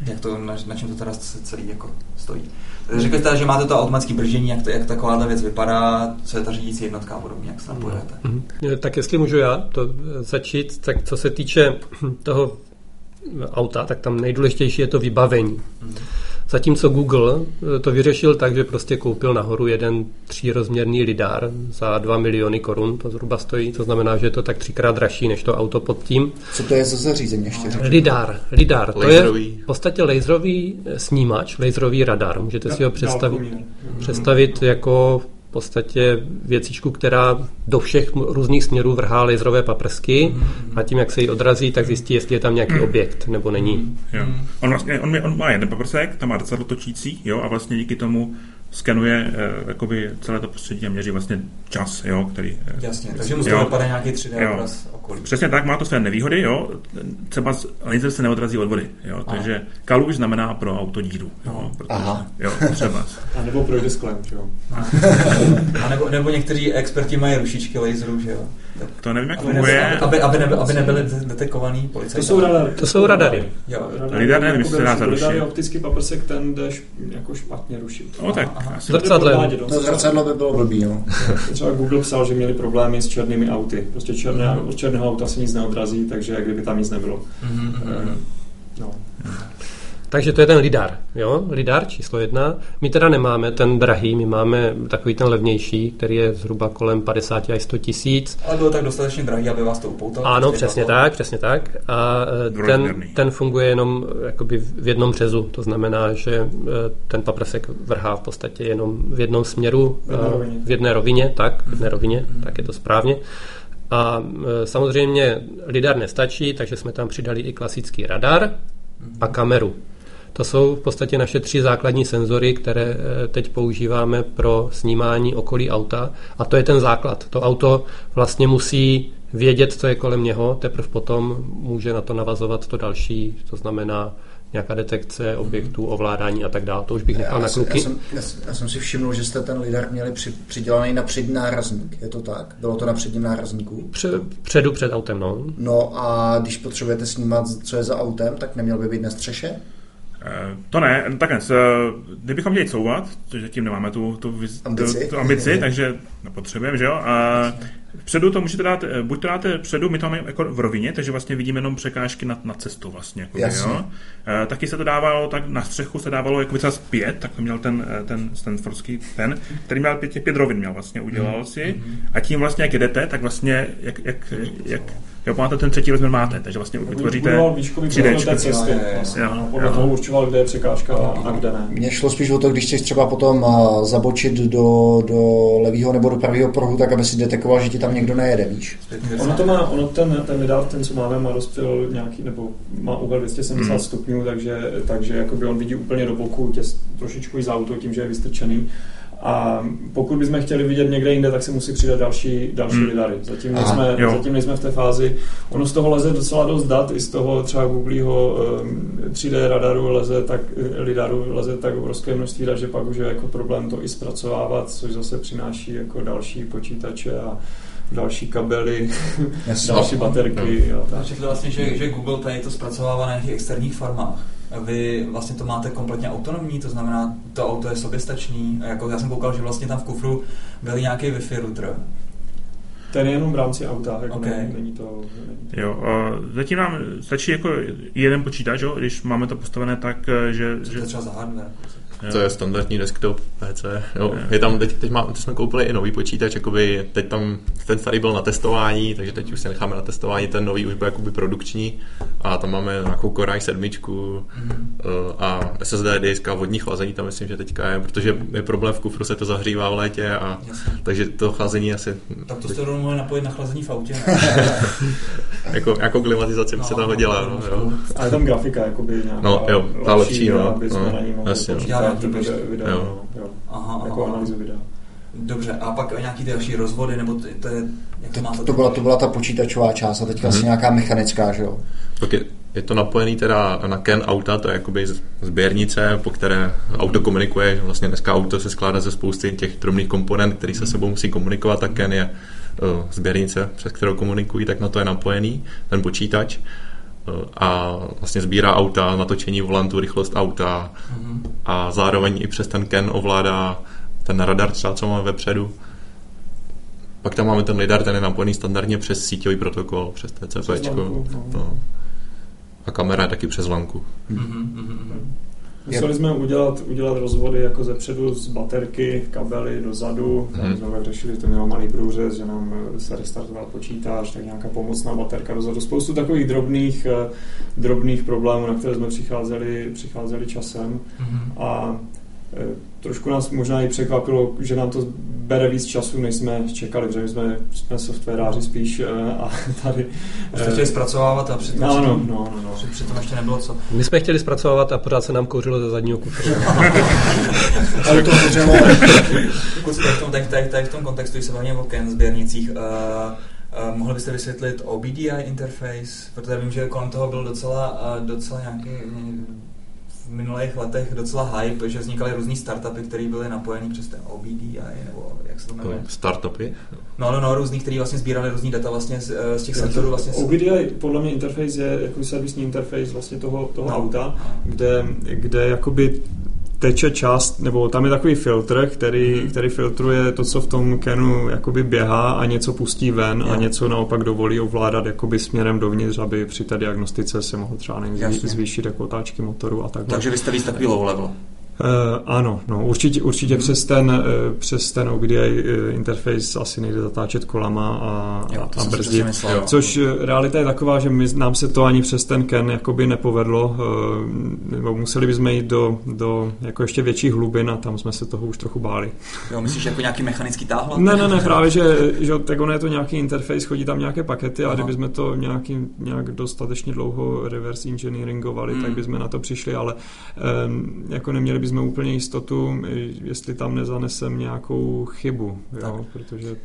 jak to, na, na čem to teda celý jako stojí. Řekli jste, že máte to automatické brždění, jak, to, jak takováhle věc vypadá, co je ta řídící jednotka a podobně, jak se napojujete. Mm-hmm. Tak jestli můžu já to začít, tak co se týče toho auta, tak tam nejdůležitější je to vybavení. Mm-hmm. Zatímco Google eh, to vyřešil tak, že prostě koupil nahoru jeden třírozměrný lidar za 2 miliony korun, to zhruba stojí, to znamená, že je to tak třikrát dražší než to auto pod tím. Co to je za zařízení ještě řekl? Lidar, lidar, to je v podstatě laserový eh, snímač, laserový radar. Můžete si ho představit, představit jako v podstatě věcičku, která do všech různých směrů vrhá laserové paprsky mm-hmm. a tím, jak se jí odrazí, tak zjistí, jestli je tam nějaký mm. objekt nebo není. Jo. On, vlastně, on, on má jeden paprsek, tam má docela točící, jo, a vlastně díky tomu skenuje jakoby celé to prostředí a měří vlastně čas, jo, který... Jasně, takže mu z toho vypadá nějaký 3D obraz okolí. Přesně tak, má to své nevýhody, jo. Třeba laser se neodrazí od vody, jo. Aha. Takže kalu už znamená pro auto díru, jo. Protože, Aha. Jo, třeba. a nebo projde sklem, jo. a nebo, nebo někteří experti mají rušičky laserů, že jo. To nevím, jak funguje. Aby, aby, nebyly, aby nebyly detekovaný policajti. To jsou radary. To jsou radary. Jo. Radar nevím, jestli se dá zarušit. Radar optický paprsek, ten jde jako špatně rušit. No tak. Zrcadlem. To zrcadlo by bylo blbý, jo. Třeba Google psal, že měli problémy s černými auty. Prostě černé, od černého auta se nic neodrazí, takže jak kdyby tam nic nebylo. Mm-hmm. No. Takže to je ten lidar, jo? Lidar číslo jedna. My teda nemáme ten drahý, my máme takový ten levnější, který je zhruba kolem 50 až 100 tisíc. Ale byl tak dostatečně drahý, aby vás to upoutalo? Ano, přesně to... tak, přesně tak. A e, ten, ten funguje jenom jakoby v jednom řezu, to znamená, že e, ten paprsek vrhá v podstatě jenom v jednom směru, v jedné rovině, v jedné rovině tak, v jedné rovině, mm-hmm. tak je to správně. A e, samozřejmě lidar nestačí, takže jsme tam přidali i klasický radar a kameru. To jsou v podstatě naše tři základní senzory, které eh, teď používáme pro snímání okolí auta. A to je ten základ. To auto vlastně musí vědět, co je kolem něho, teprve potom může na to navazovat to další, to znamená nějaká detekce objektů, ovládání a tak dále. To už bych nechal já na kluky. Já jsem, já, jsem, já jsem si všiml, že jste ten lidar měli při, přidělaný na přední nárazník. Je to tak? Bylo to na předním nárazníku? Pře, předu před autem, no. No a když potřebujete snímat, co je za autem, tak neměl by být na střeše? Eh, to ne, takhle, kdybychom měli couvat, což zatím nemáme tu, tu, ambici, tu, tu ambici takže nepotřebujeme, že jo? A vpředu to můžete dát, eh, buď to dáte předu, my to máme jako v rovině, takže vlastně vidíme jenom překážky na, na cestu vlastně. Jako, jo? E, taky se to dávalo, tak na střechu se dávalo jako třeba pět, tak to měl ten, ten Stanfordský ten, který měl pět, pět rovin měl vlastně, udělal mm. si a tím vlastně, jak jedete, tak vlastně, jak, jak, jak Jo, máte ten třetí rozměr máte, takže vlastně vytvoříte 3D. Podle toho určoval, kde je překážka a kde ne. Mně šlo spíš o to, když chceš třeba potom zabočit do, do levého nebo do pravého pruhu, tak aby si detekoval, že ti tam někdo nejede, víš. Ono to má, ono ten, ten vydal, ten, co máme, má rozptyl nějaký, nebo má úhel 270 hmm. stupňů, takže, takže jakoby on vidí úplně do boku, tě, trošičku i za auto, tím, že je vystrčený. A pokud bychom chtěli vidět někde jinde, tak se musí přidat další, další hmm. lidary. Zatím nejsme, zatím nejsme v té fázi. Ono z toho leze docela dost dat, i z toho třeba Googleho 3D radaru leze tak, lidaru leze tak obrovské množství dat, že pak už je jako problém to i zpracovávat, což zase přináší jako další počítače a další kabely, další baterky. No. Jo, tak. vlastně, že, že Google tady to zpracovává na nějakých externích farmách vy vlastně to máte kompletně autonomní, to znamená, to auto je soběstačný. Jako já jsem koukal, že vlastně tam v kufru byl nějaký Wi-Fi router. Ten je jenom v rámci auta, jako okay. není, není to... Není to... Jo, zatím nám stačí jako jeden počítač, jo, když máme to postavené tak, že... Co že... to třeba za hardware? To je standardní desktop PC. Jo. Je tam, teď, teď, má, teď jsme koupili i nový počítač, jakoby teď tam, ten starý byl na testování, takže teď už se necháme na testování, ten nový už byl jakoby produkční a tam máme nějakou Core i 7 mm. a SSD disk a vodní chlazení tam myslím, že teďka je, protože je problém v kufru, se to zahřívá v létě a Jasně. takže to chlazení asi... Tak to jste rovnou mohli napojit na chlazení v autě. jako, jako klimatizace by no, se tam hodila. No, jo. A je tam grafika, jakoby nějaká No jo, ta lepší, no. Aby jsme no, na ní mohli jasně, no video, jo. Jo. Aha, jako aha. analýzu videa. Dobře, a pak nějaký další rozvody, nebo to, to je, jak to, má to, to, byla, to byla ta počítačová část a teďka hmm. asi nějaká mechanická, že jo? Tak je, je to napojený teda na Ken auta, to je jakoby sběrnice, po které auto komunikuje. Vlastně dneska auto se skládá ze spousty těch drobných komponent, které se sebou musí komunikovat, tak Ken je sběrnice, přes kterou komunikují, tak na to je napojený ten počítač a vlastně sbírá auta, natočení volantu, rychlost auta mm-hmm. a zároveň i přes ten Ken ovládá ten radar třeba, co máme vepředu. Pak tam máme ten lidar, ten je napojený standardně přes síťový protokol, přes TCP. No. no. A kamera je taky přes lanku. Mm-hmm. Museli jsme udělat, udělat rozvody jako ze předu z baterky, kabely dozadu. Hmm. jsme řešili, že to mělo malý průřez, že nám eh, se restartoval počítač, tak nějaká pomocná baterka dozadu. Spoustu takových drobných, eh, drobných problémů, na které jsme přicházeli, přicházeli časem. Hmm. A trošku nás možná i překvapilo, že nám to bere víc času, než jsme čekali, protože my jsme, jsme softwaráři spíš a tady... Jste chtěli zpracovávat a přitom, no, no, no, no, no. přitom ještě nebylo co. My jsme chtěli zpracovávat a pořád se nám kouřilo ze zadního kufru. Ale to hořelo. Kluci, v tom, tady, tady v tom kontextu, když se bavíme o Ken sběrnicích, uh, uh, mohli byste vysvětlit OBDI interface? Protože vím, že kolem toho byl docela, uh, docela nějaký v minulých letech docela hype, že vznikaly různý startupy, které byly napojený přes ten OBDI, nebo jak se to jmenuje? Startupy? No, no, no, různý, který vlastně sbírali různý data vlastně z, z těch sektorů. Vlastně OBDI podle mě interface je jako servisní interface vlastně toho, toho no. auta, kde, kde jakoby teče část, nebo tam je takový filtr, který, hmm. který filtruje to, co v tom kenu jakoby běhá a něco pustí ven jo. a něco naopak dovolí ovládat jakoby směrem dovnitř, aby při té diagnostice se mohl třeba zvýšit jako otáčky motoru a tak Takže vy jste víc takový low level. Uh, ano, no, určitě, určitě hmm. přes ten, uh, přes ten OBDI uh, eh, interface asi nejde zatáčet kolama a, jo, a brzdit. Myslel, což realita je taková, že my, nám se to ani přes ten Ken jakoby nepovedlo, uh, nebo museli bychom jít do, do jako ještě větších hlubin a tam jsme se toho už trochu báli. Jo, myslíš jako nějaký mechanický táhlo? Ne, ne, ne, právě, že, že tak ono je to nějaký interface, chodí tam nějaké pakety a kdybychom to nějaký, nějak dostatečně dlouho reverse engineeringovali, hmm. tak bychom na to přišli, ale um, jako neměli by jsme úplně jistotu, jestli tam nezanesem nějakou chybu, jo, protože...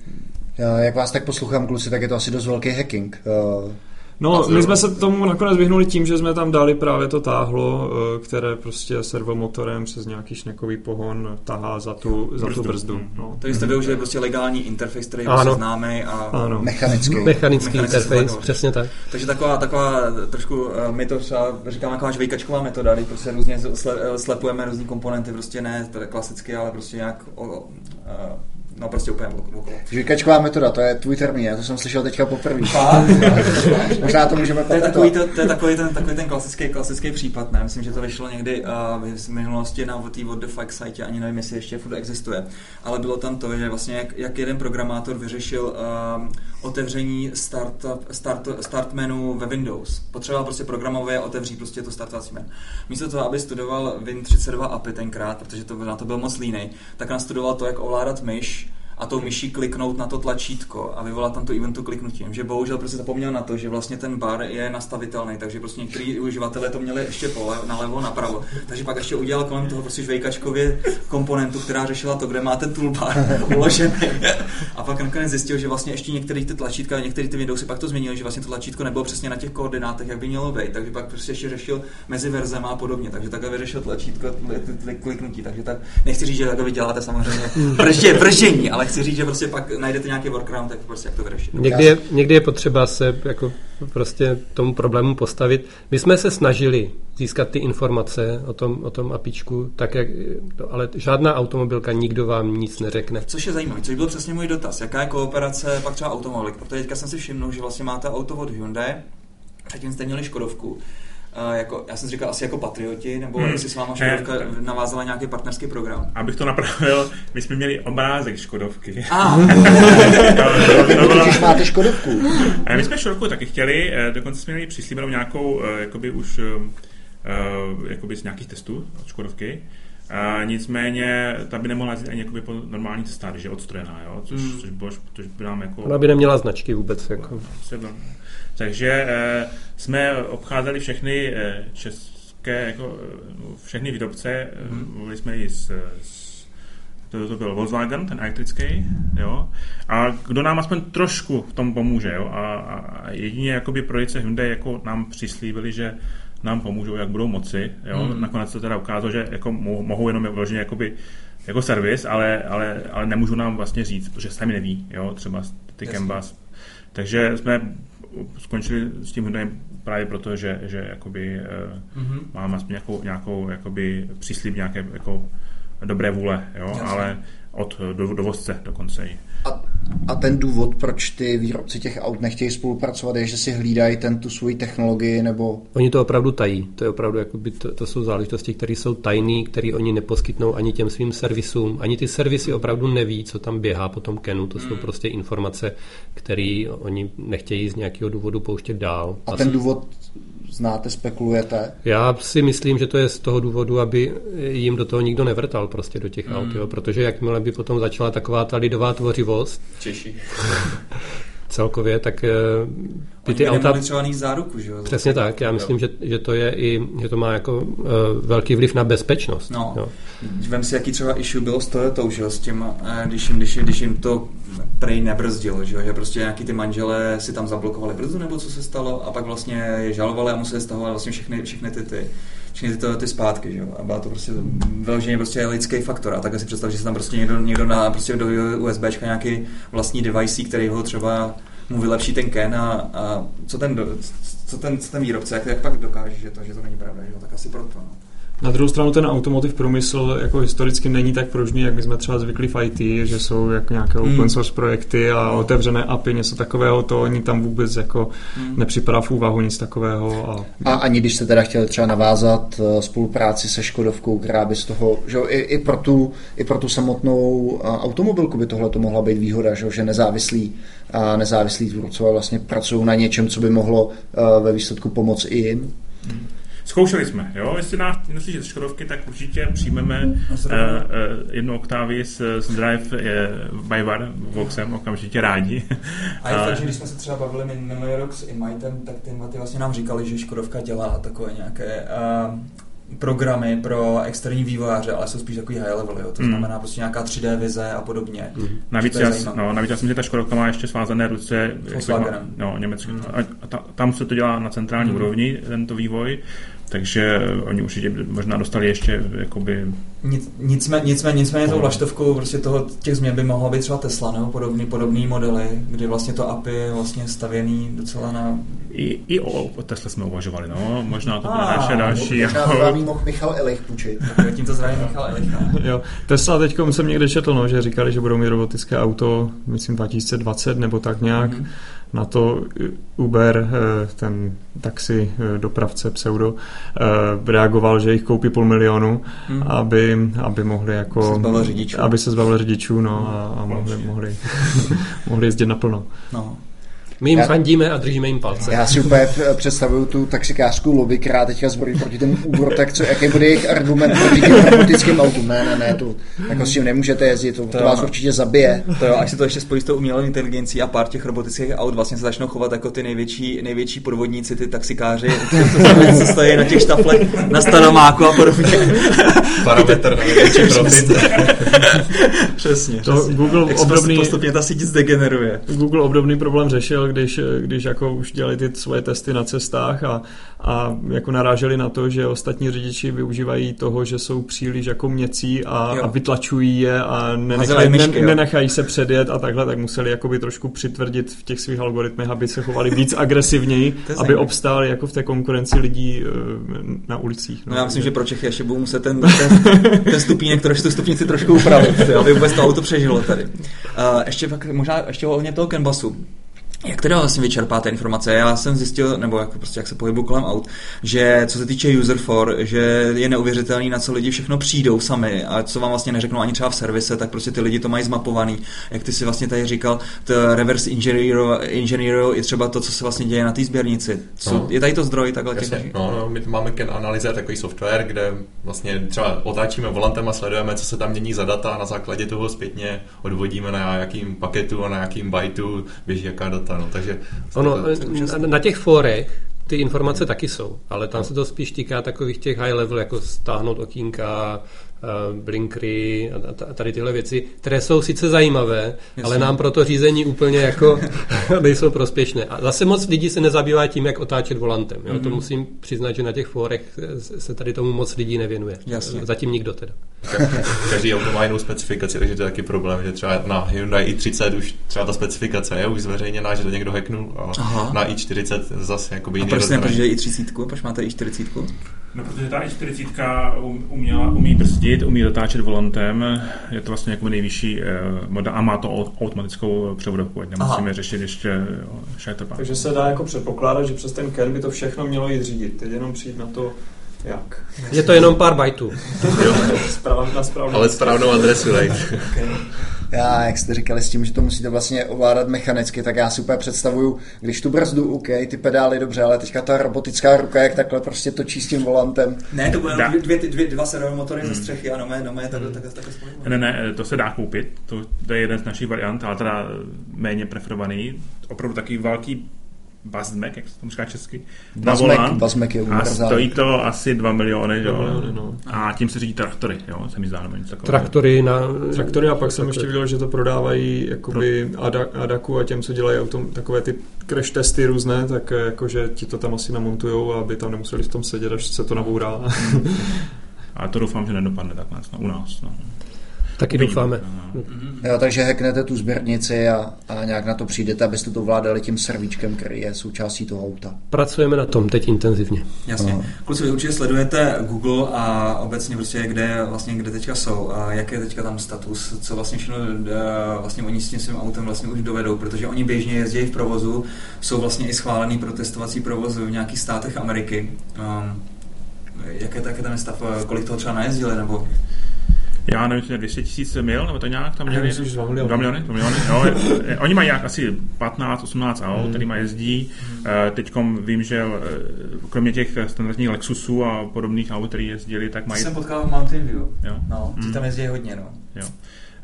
Jak vás tak poslouchám, kluci, tak je to asi dost velký hacking. No, my jsme se tomu nakonec vyhnuli tím, že jsme tam dali právě to táhlo, eh, které prostě servomotorem přes nějaký šnekový pohon tahá za tu, za tu brzdu. Hmm. No. Takže jste využili prostě legální interface, který je prostě známý a ano. mechanický. Mechanický interface, přesně tak. Takže taková, taková trošku, eh, my to třeba říkáme taková žvejkačková metoda, kdy prostě různě eh, slepujeme různý komponenty, prostě ne klasicky, ale prostě nějak o, o, No prostě úplně okolo. Žvikačková metoda, to je tvůj termín, já to jsem slyšel teďka poprvé. Možná to můžeme to je takový, to, to je takový ten, takový ten klasický, klasický případ, ne? Myslím, že to vyšlo někdy uh, v minulosti na té What the Fuck site, ani nevím, jestli ještě furt existuje. Ale bylo tam to, že vlastně jak, jak jeden programátor vyřešil uh, otevření start, start, start menu ve Windows. Potřeboval prostě programově otevřít prostě to startovací menu. Místo toho, aby studoval Win32 API tenkrát, protože to, na to byl moc línej, tak nastudoval to, jak ovládat myš a tou myší kliknout na to tlačítko a vyvolat tam to eventu kliknutím. Že bohužel prostě zapomněl na to, že vlastně ten bar je nastavitelný, takže prostě některý uživatelé to měli ještě pole, nalevo, napravo. Takže pak ještě udělal kolem toho prostě žvejkačkově komponentu, která řešila to, kde má ten toolbar uložený. a pak nakonec zjistil, že vlastně ještě některé ty tlačítka, některé ty Windowsy pak to změnili, že vlastně to tlačítko nebylo přesně na těch koordinátech, jak by mělo být. Takže pak prostě ještě řešil mezi verzema a podobně. Takže takhle vyřešil tlačítko, kliknutí. Takže tak nechci říct, že takhle vy děláte samozřejmě brždění, ale chci říct, že prostě pak najdete nějaký workaround, tak prostě jak to vyřešit. Někdy je, někdy je potřeba se jako prostě tomu problému postavit. My jsme se snažili získat ty informace o tom, o tom apičku, tak jak, ale žádná automobilka, nikdo vám nic neřekne. Což je zajímavé, což byl přesně můj dotaz. Jaká je kooperace pak třeba automobilek? Protože teďka jsem si všiml, že vlastně máte auto od Hyundai, předtím jste měli Škodovku jako, já jsem říkal asi jako patrioti, nebo hmm. jestli s váma Škodovka ne. navázala nějaký partnerský program. Abych to napravil, my jsme měli obrázek Škodovky. Ah. Když máte Škodovku. my jsme Škodovku taky chtěli, eh, dokonce jsme měli přislíbenou nějakou, eh, jakoby už jakoby z nějakých testů od Škodovky. Uh, nicméně ta by nemohla jít ani jakoby po normální cestách, že je odstrojená, jo? Což, hmm. což, což, což by nám jako... Ona by neměla značky vůbec. Jako. Takže eh, jsme obcházeli všechny eh, české, jako, eh, všechny výrobce, mm. mluvili jsme i s, s to, to byl Volkswagen, ten elektrický, jo, a kdo nám aspoň trošku v tom pomůže, jo, a, a jedině jakoby projice Hyundai jako nám přislíbili, že nám pomůžou, jak budou moci, jo, mm. nakonec to teda ukázalo, že jako mohou jenom vloženě jakoby jako servis, ale, ale, ale nemůžu nám vlastně říct, protože sami neví, jo, třeba ty Canvas. Takže jsme skončili s tím Hyundaiem právě proto, že, že jakoby, mm-hmm. mám aspoň nějakou, nějakou jakoby příslip nějaké jako dobré vůle, jo? ale od dovozce dokonce i. A, a ten důvod, proč ty výrobci těch aut nechtějí spolupracovat, je, že si hlídají ten tu svoji technologii, nebo... Oni to opravdu tají. To je opravdu, jakoby to, to jsou záležitosti, které jsou tajné, které oni neposkytnou ani těm svým servisům. Ani ty servisy opravdu neví, co tam běhá po tom Kenu. To jsou hmm. prostě informace, které oni nechtějí z nějakého důvodu pouštět dál. A ten důvod znáte, spekulujete? Já si myslím, že to je z toho důvodu, aby jim do toho nikdo nevrtal prostě do těch mm. aut, jo? protože jakmile by potom začala taková ta lidová tvořivost, Češi. celkově, tak ty by auta... záruku, že jo? Přesně tak, já myslím, že, že to je i, že to má jako uh, velký vliv na bezpečnost. No. Jo. Vem si, jaký třeba issue bylo s Toyotou, že jo, s tím, eh, když jim, když, jim, když jim to prej nebrzdilo, že jo, že prostě nějaký ty manželé si tam zablokovali brzdu, nebo co se stalo, a pak vlastně je žalovali a museli stahovat vlastně všechny, všechny ty, ty všechny ty, ty zpátky, že jo, a byla to prostě vyloženě prostě lidský faktor a tak si představ, že se tam prostě někdo, někdo na prostě do USBčka nějaký vlastní device, který ho třeba mu vylepší ten Ken a, a co, ten, co, ten, co ten výrobce, jak, jak pak dokáže, že to, že to není pravda, že jo, tak asi proto, no. Na druhou stranu ten automotiv průmysl jako historicky není tak pružný, jak bychom třeba zvykli v IT, že jsou jako nějaké Hmm. open source projekty a otevřené API, něco takového, to oni tam vůbec jako Hmm. nepřipadá v úvahu nic takového. A, A ani když jste teda chtěli třeba navázat eh, spolupráci se Škodovkou, která by z toho, že jo, i, i, pro tu, i pro tu samotnou eh, automobilku by tohle to mohla být výhoda, že, jo, že nezávislí, a nezávislí tvůrcové vlastně pracují na něčem, co by mohlo eh, ve výsledku pomoct i jim. Zkoušeli jsme, jo, jestli nás z Škodovky, tak určitě přijmeme uh, uh, jednu oktávy z, z Drive uh, by Var Voxem, okamžitě rádi. A je fakt, že když jsme se třeba bavili min- minulý rok s Imitem, tak ty, ty vlastně nám říkali, že Škodovka dělá takové nějaké uh, programy pro externí vývojáře, ale jsou spíš takový high level, jo. to Mm. znamená prostě nějaká 3D vize a podobně. Navíc To je já, no, navíc já si myslím, že ta Škodovka má ještě svázané ruce jako no, německy. A, a ta, tam se to dělá na centrální Mm. úrovni, tento vývoj, takže oni určitě možná dostali ještě jakoby Nic, nicméně, nicméně, nicméně tou vlaštovkou prostě toho, těch změn by mohla být třeba Tesla nebo podobný, podobný modely, kdy vlastně to API je vlastně stavěný docela na... i, i o, o Tesla jsme uvažovali, no, možná to bude Ah, naše další. Možná jako- by vám mohl Michal Elich půjčit. Tak tímto zdravím Michal Elicha. jo. Tesla teď jsem někde četl, no, že říkali, že budou mít robotické auto, myslím 2020 nebo tak nějak. Mhm. Na to Uber, eh, ten taxi eh, dopravce pseudo, eh, reagoval, že jich koupí půl milionu, Mhm. aby, aby mohli jako... Se zbavil řidičů. Aby se zbavil řidičů, no, a, a mohli, mohli, mohli jezdit naplno. No. My jim Já- fandíme a držíme jim palce. Já si úplně p- představuju tu taxikářskou lobby, která teďka zborí proti tomu Uber, tak co, jaký bude jejich argument proti těm robotickým autům? Ne, ne, ne, to, jako s tím nemůžete jezdit, to, to jo. vás určitě zabije. To jo, až se to ještě spojí s tou umělou inteligencí a pár těch robotických aut vlastně se začnou chovat jako ty největší, největší podvodníci, ty taxikáři, co, co stojí na těch štaflech na staromáku a podobně. Parametr na největší profit. přesně, To přesně. Google Jak se obdobný- postupně ta síť zdegeneruje. Google obdobný problém řešil, když, když jako už dělali ty svoje testy na cestách a, a jako naráželi na to, že ostatní řidiči využívají toho, že jsou příliš jako měcí a, Jo. a vytlačují je a nenechají, myšky, ne, nenechají se předjet a takhle, tak museli jakoby trošku přitvrdit v těch svých algoritmech, aby se chovali víc agresivněji, aby obstáli jako v té konkurenci lidí eh, na ulicích. No já myslím, že pro Čechy ještě budou muset ten, ten, ten stupínek, trošku, tu stupnici trošku upravit, aby vůbec to auto přežilo tady. Uh, ještě pak možná ještě ohledně toho Canvasu. Jak teda vlastně vyčerpáte informace? Já jsem zjistil, nebo jako prostě jak se pohybu kolem aut, že co se týče user for, že je neuvěřitelný, na co lidi všechno přijdou sami a co vám vlastně neřeknou ani třeba v servise, tak prostě ty lidi to mají zmapovaný. Jak ty si vlastně tady říkal, to reverse engineer je třeba to, co se vlastně děje na té sběrnici. Co, No. Je tady to zdroj takhle těch... Jasně, no, no, my máme Ken Analyze, takový software, kde vlastně třeba otáčíme volantem a sledujeme, co se tam mění za data a na základě toho zpětně odvodíme na jakým paketu a na jakým byteu běží jaká data. No, takže Ono, na těch fórech ty informace taky jsou, ale tam se to spíš týká takových těch high level, jako stáhnout okýnka, eh, blinkry a a- a tady tyhle věci, které jsou sice zajímavé, ale nám pro to řízení úplně jako nejsou prospěšné. A zase moc lidí se nezabývá tím, jak otáčet volantem. Jo? To musím přiznat, že na těch fórech se tady tomu moc lidí nevěnuje. Jasně. Zatím nikdo teda. každý auto má jinou specifikaci, takže to je taky problém, že třeba na Hyundai i30 už třeba ta specifikace je už zveřejněná, že to někdo hacknul a Aha. na i40 zase jakoby A jiný proč jste rozhraní. nepoužili i 30, proč máte i 40? No, protože ta i40 um- uměla, umí brzdit, umí dotáčet volantem, je to vlastně jako nejvyšší eh, model a má to au- automatickou převodovku, ať nemusíme Aha. řešit ještě šajtrpán. Takže se dá jako předpokládat, že přes ten Ken by to všechno mělo jít řídit. Teď jenom přijít na to, jak. Je to jenom pár bajtů. Ale správnou adresu, right? Já, jak jste říkali s tím, že to musíte vlastně ovládat mechanicky, tak já si úplně představuju, když tu brzdu, OK, ty pedály dobře, ale teďka ta robotická ruka, jak takhle prostě točí s tím volantem. Ne, to bude dvě, dvě, dvě, dva servomotory hmm. ze střechy a nomé, nomé takhle, takhle, takhle spojíme. Ne, ne, to se dá koupit, to, to je jeden z našich variant, ale teda méně preferovaný. Opravdu takový velký Bazmek, jak se to říká česky, na volant. Bazmek je a stojí to asi 2 miliony, jo. Miliony, no. A tím se řídí traktory, jo, se mi zdá, nebo něco Traktory na... Traktory a pak jsem ještě viděl, že to prodávají jakoby Adaku a těm, co dělají autom, takové ty crash testy různé, tak eh, jakože ti to tam asi namontujou, aby tam nemuseli v tom sedět, až se to nabourá. a to doufám, že nedopadne takhle no, u nás. No. Taky doufáme. Jo, takže hacknete tu sběrnici a, a nějak na to přijdete, abyste to vládali tím servíčkem, který je součástí toho auta. Pracujeme na tom teď intenzivně. Jasně. Aha. Kluci, vy určitě sledujete Google a obecně prostě kde, vlastně, kde teďka jsou a jak je teďka tam status, co vlastně všechno eh, vlastně oni s tím svým autem vlastně už dovedou, protože oni běžně jezdí v provozu, jsou vlastně i schválený pro testovací provozy v nějakých státech Ameriky. Um, jaké je ten stav, kolik toho třeba najezdili, nebo já nevím, 200 tisíc mil, nebo to nějak tam měli. Myslím, 2 miliony. 2 miliony, 2 miliony jo. Oni mají nějak asi 15, 18 aut, hmm. kterýma jezdí. Hmm. Teď vím, že eh, kromě těch standardních Lexusů a podobných aut, které jezdili, tak mají... Jsem potkal v Mountain View. Jo. No, ty hmm. tam jezdí hodně, no. Jo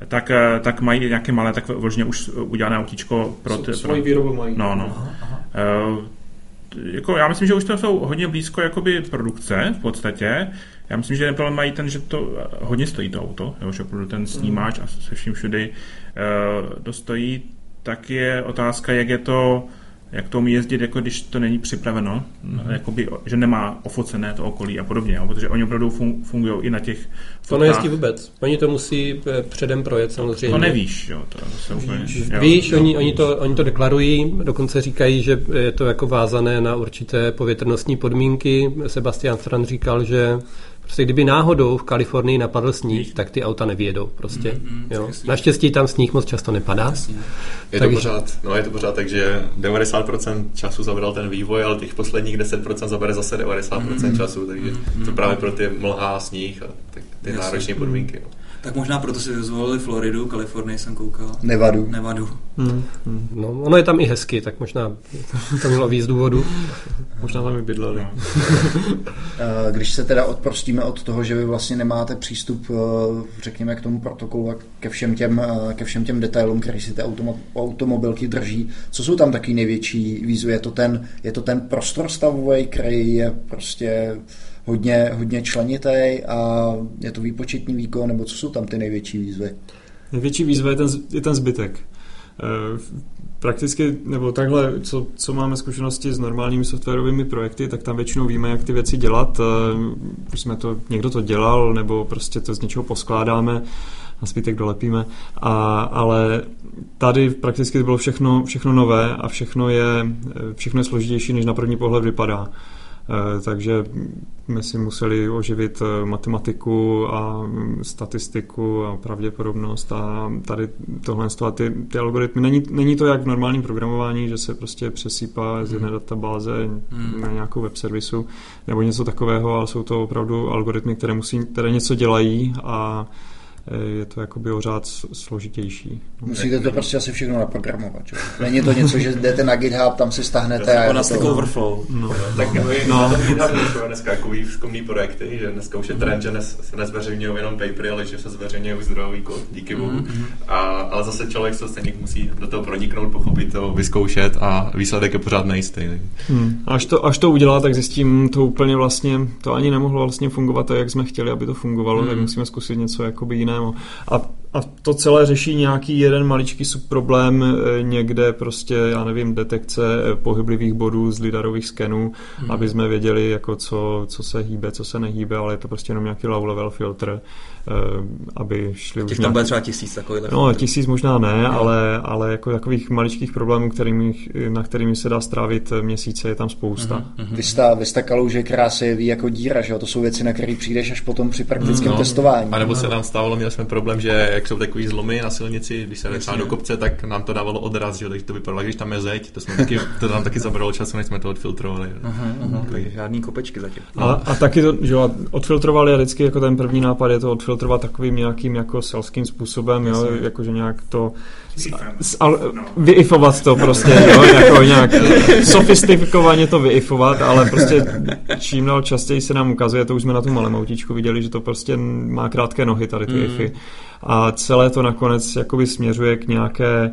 tak, eh, tak mají nějaké malé, tak vložně už udělané autíčko pro... Ty, Svoji výrobu mají. No, no. Aha, aha. Uh, jako, já myslím, že už to jsou hodně blízko jakoby produkce v podstatě. Já myslím, že problém mají ten, že to hodně stojí to auto, jo, že opravdu ten snímač a se vším všudy uh, dostojí, tak je otázka, jak je to jak to umí jezdit, jako když to není připraveno, mm-hmm. jakoby, že nemá ofocené to okolí a podobně, jo, protože oni opravdu fun, fungují i na těch To nejezdí vůbec. Oni to musí eh, předem projet samozřejmě. To nevíš, jo. To, to se úplně, víš, jo, víš jo. Oni, oni, to, oni to deklarují, dokonce říkají, že je to jako vázané na určité povětrnostní podmínky. Sebastian Strand říkal, že Prostě kdyby náhodou v Kalifornii napadl sníh, tak ty auta nevědou prostě. Mm, mm, jo. Naštěstí tam sníh moc často nepadá. Je to, pořád, no je to pořád tak, že 90% času zabral ten vývoj, ale těch posledních 10% zabere zase 90% mm, času, takže mm, to právě pro ty mlhá sníh a ty, ty náročné podmínky. No. Tak možná proto si zvolili Floridu, Kalifornii jsem koukal. Nevadu. Nevadu. Hmm, hmm. No, ono je tam i hezky, tak možná to mělo víc důvodu. možná tam i bydleli. No. Když se teda odprostíme od toho, že vy vlastně nemáte přístup, eh, řekněme, k tomu protokolu a ke všem těm, eh, ke všem těm detailům, který si ty automobilky drží, co jsou tam taky největší výzvy? Je to ten, je to ten prostor stavový, který je prostě hodně, hodně členitý a je to výpočetní výkon, nebo co jsou tam ty největší výzvy? Největší výzva je ten, je ten zbytek. Eh, prakticky, nebo takhle, co, co máme zkušenosti s normálními softwarovými projekty, tak tam většinou víme, jak ty věci dělat. Eh, už jsme to, někdo to dělal, nebo prostě to z něčeho poskládáme a zbytek dolepíme. A, ale tady prakticky bylo všechno, všechno nové a všechno je, eh, všechno je složitější, než na první pohled vypadá. Eh, takže my si museli oživit eh, matematiku a mm, statistiku a pravděpodobnost a tady tohle a ty, ty algoritmy. Není, není to jak v normálním programování, že se prostě přesýpá z jedné hmm. databáze hmm. na nějakou web servisu nebo něco takového, ale jsou to opravdu algoritmy, které, musí, které něco dělají a je to jakoby ořád složitější. Musíte to prostě asi všechno naprogramovat. Že? Není to něco, že jdete na GitHub, tam si stáhnete a... Jako na Stack Overflow. No. Tak no. no. GitHub dneska jako výzkumný projekty, že dneska už je trend, že se nezveřejňují jenom papery, ale že se zveřejňují zdrojový kód, díky bohu. Mm-hmm. A, ale zase člověk se stejně musí do toho proniknout, pochopit to, vyzkoušet a výsledek je pořád nejistý. Hmm. Až, to, až to udělá, tak zjistím, to úplně vlastně, to ani nemohlo vlastně fungovat tak, jak jsme chtěli, aby to fungovalo, hmm. tak musíme zkusit něco jakoby jiného jiného. A, a to celé řeší nějaký jeden maličký subproblém eh, někde prostě, já nevím, detekce eh, pohyblivých bodů z lidarových skenů, hmm. aby jsme věděli, jako co, co se hýbe, co se nehýbe, ale je to prostě jenom nějaký low level filtr, aby šli Těch už tam nějaký... bude třeba tisíc takových. No, tisíc možná ne, no. ale, ale jako takových maličkých problémů, kterými, na kterými se dá strávit měsíce, je tam spousta. Mm-hmm. Vy jste, vy jste kalouže krásy ví jako díra, že jo? To jsou věci, na které přijdeš až potom při praktickém mm, no. testování. A nebo se nám stávalo, měli jsme problém, že jak jsou takový zlomy na silnici, když se jde do kopce, tak nám to dávalo odraz, že? takže to vypadalo, když tam je zeď, to, jsme taky, to nám taky zabralo času, než jsme to odfiltrovali. Aha, aha, takže žádný kopečky zatím. A, a taky to, že jo, odfiltrovali a vždycky jako ten první nápad je to odfiltrovat takovým nějakým jako selským způsobem, jo, jakože nějak to al, vyifovat to prostě, jo, jako nějak sofistikovaně to vyifovat, ale prostě čím dál častěji se nám ukazuje, to už jsme na tom malém autíčku viděli, že to prostě má krátké nohy tady ty mm. ify a celé to nakonec jakoby směřuje k nějaké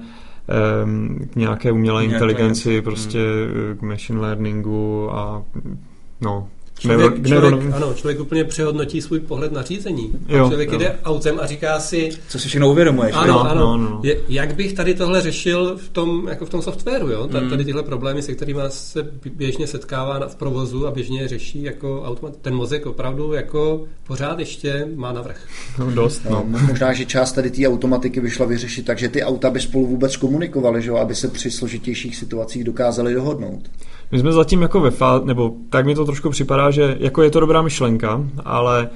k nějaké umělé inteligenci, prostě mm. k machine learningu a no, Člověk, člověk, ano, člověk úplně přehodnotí svůj pohled na řízení. Jo, člověk jo. jde autem a říká si... Co si všechno uvědomuješ. Ano, no, ano. No, no. Je, jak bych tady tohle řešil v tom, jako v tom softwaru, jo? Mm. Tady tyhle problémy, se kterými se běžně setkává v provozu a běžně řeší jako automat. Ten mozek opravdu jako pořád ještě má navrh. No, dost, no. no. Možná, že část tady té automatiky vyšla vyřešit tak, že ty auta by spolu vůbec komunikovaly, že jo? aby se při složitějších situacích dokázali dohodnout. My jsme zatím jako ve fázi, nebo tak mi to trošku připadá, že jako je to dobrá myšlenka, ale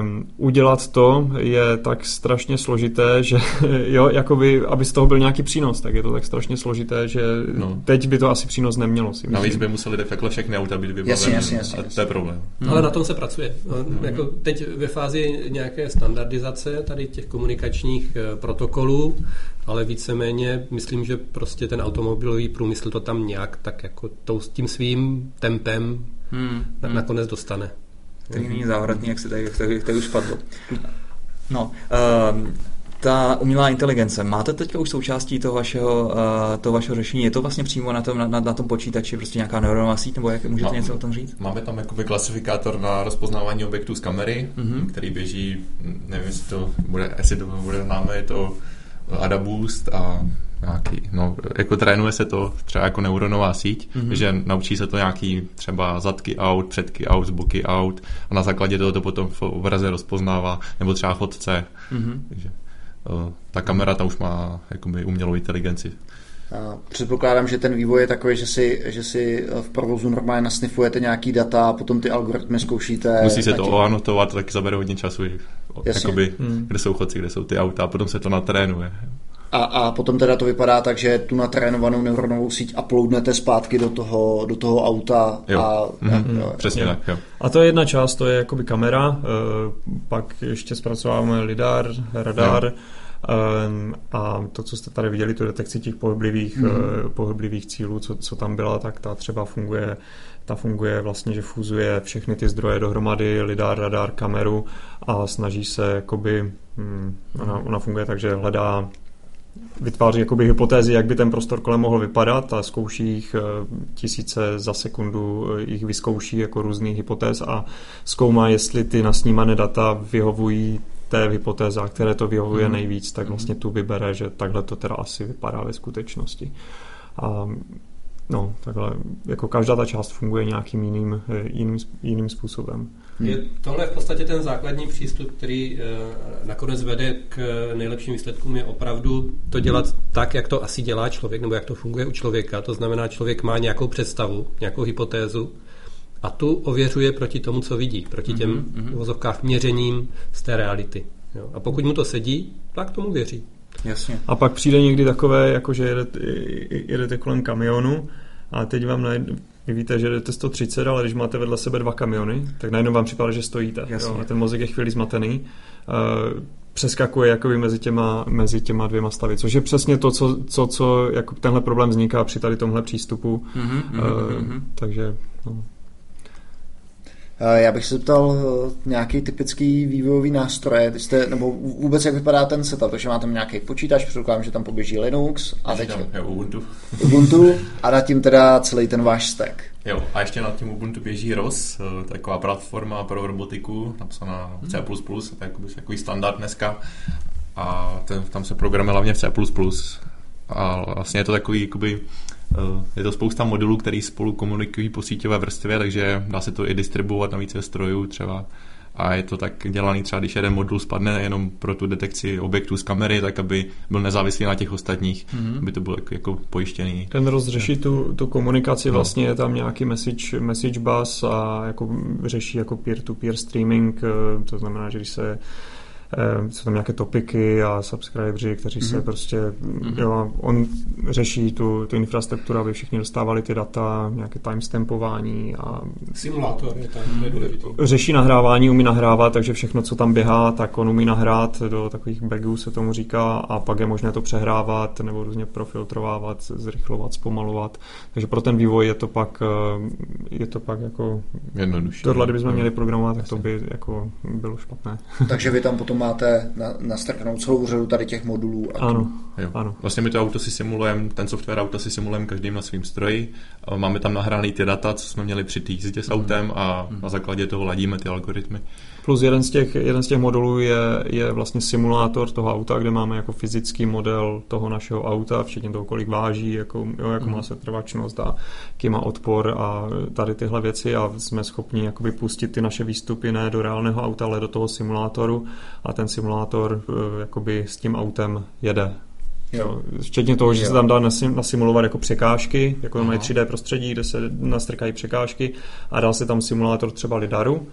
um, udělat to je tak strašně složité, že jo, jakoby, aby z toho byl nějaký přínos, tak je to tak strašně složité, že no. teď by to asi přínos nemělo. Si Navíc by museli de facto všechny auta být vybaveny. Jasně, jasně, jasně, a to je problém. Hmm. Ale na tom se pracuje. No, hmm. jako teď ve fázi nějaké standardizace tady těch komunikačních eh, protokolů, ale víceméně myslím, že prostě ten automobilový průmysl to tam nějak tak jako tím svým tempem hmm. nakonec dostane který není závratný, jak se tady, jak tady, jak tady už spadlo. No, uh, ta umělá inteligence, máte teďka už součástí toho vašeho, uh, toho vašeho řešení? Je to vlastně přímo na tom, na, na, tom počítači prostě nějaká neuronová síť, nebo jak můžete no, něco o tom říct? Máme tam jakoby klasifikátor na rozpoznávání objektů z kamery, mm-hmm. který běží, nevím, jestli to bude, jestli to bude známe, je to Adaboost a nějaký, no, jako trénuje se to třeba jako neuronová síť, mm-hmm. že naučí se to nějaký třeba zadky out, předky out, boky out a na základě toho to potom v obraze rozpoznává, nebo třeba fotce. Mm-hmm. Takže uh, ta kamera ta už má jakoby umělou inteligenci. A předpokládám, že ten vývoj je takový, že si, že si v provozu normálně nasnifujete nějaký data a potom ty algoritmy zkoušíte. Musí se to oanotovat, tak zabere hodně času, jakoby, hmm. kde jsou chodci, kde jsou ty auta a potom se to natrénuje. A, a potom teda to vypadá tak, že tu natrénovanou neuronovou síť uploadnete zpátky do toho, do toho auta. Jo. A, mm-hmm. jo, Přesně jo. tak, jo. A to je jedna část, to je jakoby kamera, e, pak ještě zpracováváme lidar, radar, jo. Um, a to, co jste tady viděli, tu detekci těch pohyblivých, mm. pohyblivých cílů, co, co tam byla, tak ta třeba funguje, ta funguje vlastně, že fúzuje všechny ty zdroje dohromady, lidar, radar, kameru a snaží se jakoby, um, ona, ona funguje tak, že hledá vytváří jakoby hypotézy, jak by ten prostor kolem mohl vypadat a zkouší jich eh, tisíce za sekundu, eh, jich vyzkouší jako různých hypotéz a zkoumá, jestli ty nasnímané data vyhovují té hypotéze, které to vyhovuje mm. nejvíc, tak vlastně tu vybere, že takhle to teda asi vypadá ve skutečnosti. A no, takhle, jako každá ta část funguje nějakým jiným, eh, jiným, jiným způsobem. Je tohle v podstatě ten základní přístup, který eh, nakonec vede k nejlepším výsledkům, je opravdu to dělat tak, jak to asi dělá člověk, nebo jak to funguje u člověka. To znamená, člověk má nějakou představu, nějakou hypotézu a tu ověřuje proti tomu, co vidí, proti těm mm-hmm. vozovkách měřením z té reality. Jo. A pokud mu to sedí, tak tomu věří. Jasně. A pak přijde někdy takové, jako že jedete, jedete kolem kamionu a teď vám najde, vy víte, že jdete 130, ale když máte vedle sebe dva kamiony, tak najednou vám připadá, že stojíte. Jo, a ten mozek je chvíli zmatený. Uh, přeskakuje jakoby mezi těma, mezi těma dvěma stavy, což je přesně to, co, co, co jako tenhle problém vzniká při tady tomhle přístupu. Mm-hmm, uh, mm-hmm. Takže no. Eh, já bych se zeptal eh, nějaký typický vývojový nástroj, jste, nebo vůbec jak vypadá ten setup, takže máte nějaký počítač, předpokládám, že tam poběží Linux a teď je Ubuntu. Ubuntu a nad tím teda celý ten váš stack. Jo, a ještě nad tím Ubuntu běží ROS, eh, taková platforma pro robotiku, napsaná C++, to je takový standard dneska a ten, tam se programuje hlavně v C++. A vlastně je to takový jakoby, je to spousta modulů, který spolu komunikují po síťové vrstvě, takže dá se to i distribuovat na více strojů třeba. A je to tak dělaný třeba, když jeden modul spadne jenom pro tu detekci objektů z kamery, tak aby byl nezávislý na těch ostatních, mm-hmm. aby to bylo jako, jako pojištěný. Ten rozřeší tu, tu komunikaci, no. vlastně je tam nějaký message, message bus a jako řeší jako peer-to-peer streaming, eh, to znamená, že když se Eh, jsou tam nějaké topiky a subscriberi, kteří mm-hmm. se mhm. prostě, mm-hmm. jo, on řeší tu, tu infrastrukturu, aby všichni dostávali ty data, nějaké timestampování a... Simulátor je tam důležitý. Řeší nahrávání, umí nahrávat, takže všechno, co tam běhá, tak on umí nahrát do takových bagů, se tomu říká, a pak je možné to přehrávat nebo různě profiltrovávat, zrychlovat, zpomalovat. Takže pro ten vývoj je to pak, eh, je to pak jako... Jednodušší. Tohle, kdybychom měli programovat, tak to by jako bylo špatné. Takže vy tam potom máte na, nastrknout celou řadu tady těch modulů. A ano, jo. ano. Vlastně my to auto si simulujeme, ten software auto si simulujeme každým na svým stroji. Máme tam nahraný ty data, co jsme měli při té jízdě s autem a na základě toho ladíme ty algoritmy. Plus jeden z těch, jeden z těch modulů je, je vlastně simulátor toho auta, kde máme jako fyzický model toho našeho auta, včetně toho, kolik váží, jako, jo, jak má setrvačnost a jaký má odpor a tady tyhle věci a jsme schopni jakoby pustit ty naše výstupy ne do reálného auta, ale do toho simulátoru a ten simulátor eh, jakoby s tím autem jede. Jo. Včetně toho, že jo. se tam dá nasimulovat jako překážky, jako mají 3D prostředí, kde se nastrkají překážky a dá se tam simulátor třeba lidaru,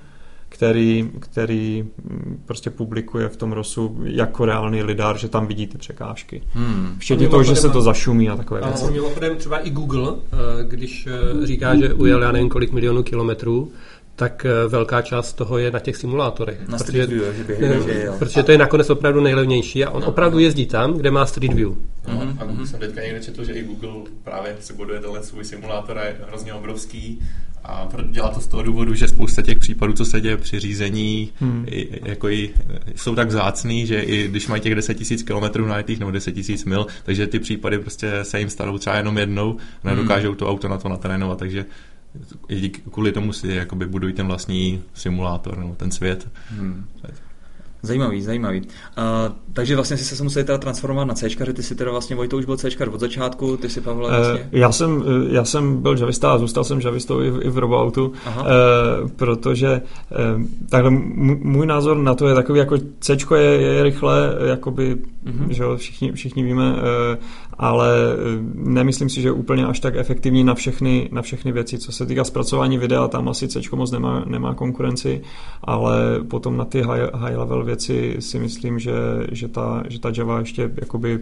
který, který mm, prostě publikuje v tom ROSu jako reálný lidar, že tam vidí ty překážky. Hmm. Včetně toho, že se to zašumí a takové věci. Mimochodem třeba i Google, eh, když eh, říká, že ujel já nevím kolik milionů kilometrů, tak eh, velká část toho je na těch simulátorech. Na protože, Street View, že běhej, že protože to je nakonec opravdu nejlevnější a on opravdu jezdí tam, kde má Street View. No, mm-hmm. a Google jsem teďka někde četl, že i Google právě se buduje tenhle svůj simulátor a je hrozně obrovský a dělá to z toho důvodu, že spousta těch případů, co se děje při řízení, hmm. jako i, jsou tak vzácný, že i když mají těch 10 000 km najetých nebo 10 000 mil, takže ty případy prostě se jim stanou třeba jenom jednou, nedokážou hmm. to auto na to natrénovat, takže i kvůli tomu si jakoby budují ten vlastní simulátor nebo ten svět. Hmm. Zajímavý, zajímavý. Uh, takže vlastně si se museli teda transformovat na C, že ty si teda vlastně, Vojto už byl C od začátku, ty si Pavel eh, vlastně... Uh, já, jsem, eh, já jsem byl javista a zůstal jsem javistou i, i v Roboautu, uh, protože uh, takhle můj názor na to je takový, jako C je, je rychle, jakoby, uh-huh. že všichni, všichni víme, uh, ale nemyslím si, že je úplně až tak efektivní na všechny, na všechny věci. Co se týká zpracování videa, tam asi C moc nemá, nemá konkurenci, ale potom na ty high, high level věci si myslím, že, že, ta, že ta Java ještě jakoby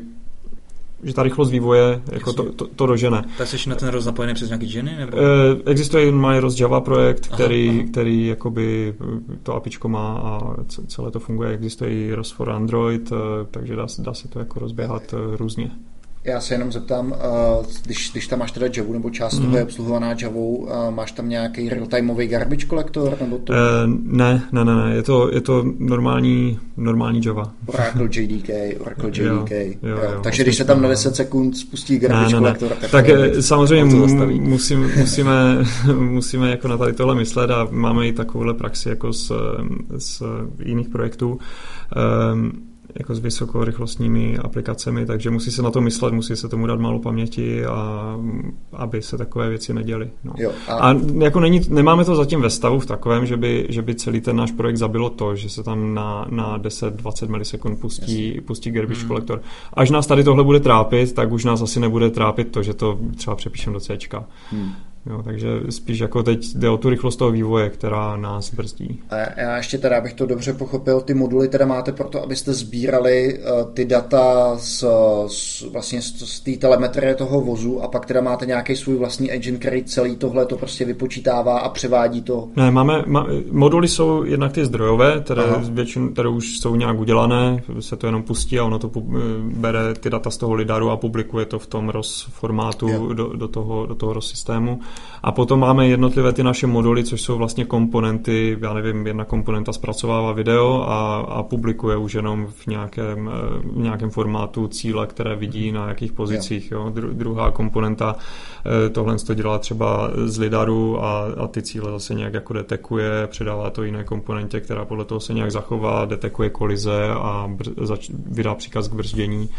že ta rychlost vývoje jako to, to, to dožene. Tak jsi na ten roz napojený přes nějaký ženy? Nebo? E, existuje My Roz Java projekt, který, aha, aha. který jakoby to apičko má a celé to funguje. Existuje i Roz for Android, eh, takže dá, dá se to jako rozběhat eh, různě. Já se jenom zeptám, když, když tam máš teda Javu nebo část mm. toho je obsluhovaná Javou, máš tam nějaký real-timeový garbage collector? Nebo to... Uh, ne, ne, ne, ne, je to, je to normální, normální Java. Oracle JDK, Oracle JDK. jo, jo, jo, Takže když se tam na 10 sekund spustí garbage ne, ne, ne. collector, tak, tak eh, samozřejmě musím, musíme, musíme jako na tady tohle myslet a máme i takovouhle praxi jako z, z jiných projektů. Um, jako s vysokorychlostními aplikacemi, takže musí se na to myslet, musí se tomu dát málo paměti, a, aby se takové věci neděly. No. Jo, a... a jako není, nemáme to zatím ve stavu v takovém, že by, že by celý ten náš projekt zabilo to, že se tam na, na 10-20 milisekund pustí, pustí garbage hmm. collector. Až nás tady tohle bude trápit, tak už nás asi nebude trápit to, že to třeba přepíšeme do C. Hmm. Jo, takže spíš jako teď jde o tu rychlost toho vývoje, která nás brzdí. A já ještě teda, abych to dobře pochopil, ty moduly teda máte proto, abyste sbírali uh, ty data z, z vlastně z, z té telemetrie toho vozu a pak teda máte nějaký svůj vlastní engine, který celý tohle to prostě vypočítává a převádí to. Ne, máme, ma, moduly jsou jednak ty zdrojové, které, většin, které už jsou nějak udělané, se to jenom pustí a ono to pu, bere ty data z toho lidaru a publikuje to v tom ROS formátu do, do, toho, do toho ROS systému. A potom máme jednotlivé ty naše moduly, což jsou vlastně komponenty, já nevím, jedna komponenta zpracovává video a, a publikuje už jenom v nějakém, eh, v nějakém formátu cíle, které vidí na jakých pozicích. Jo. Dru, druhá komponenta eh, tohle to dělá třeba z lidaru a, a ty cíle zase nějak jako detekuje, předává to jiné komponentě, která podle toho se nějak zachová, detekuje kolize a br- zač- vydá příkaz k brzdění.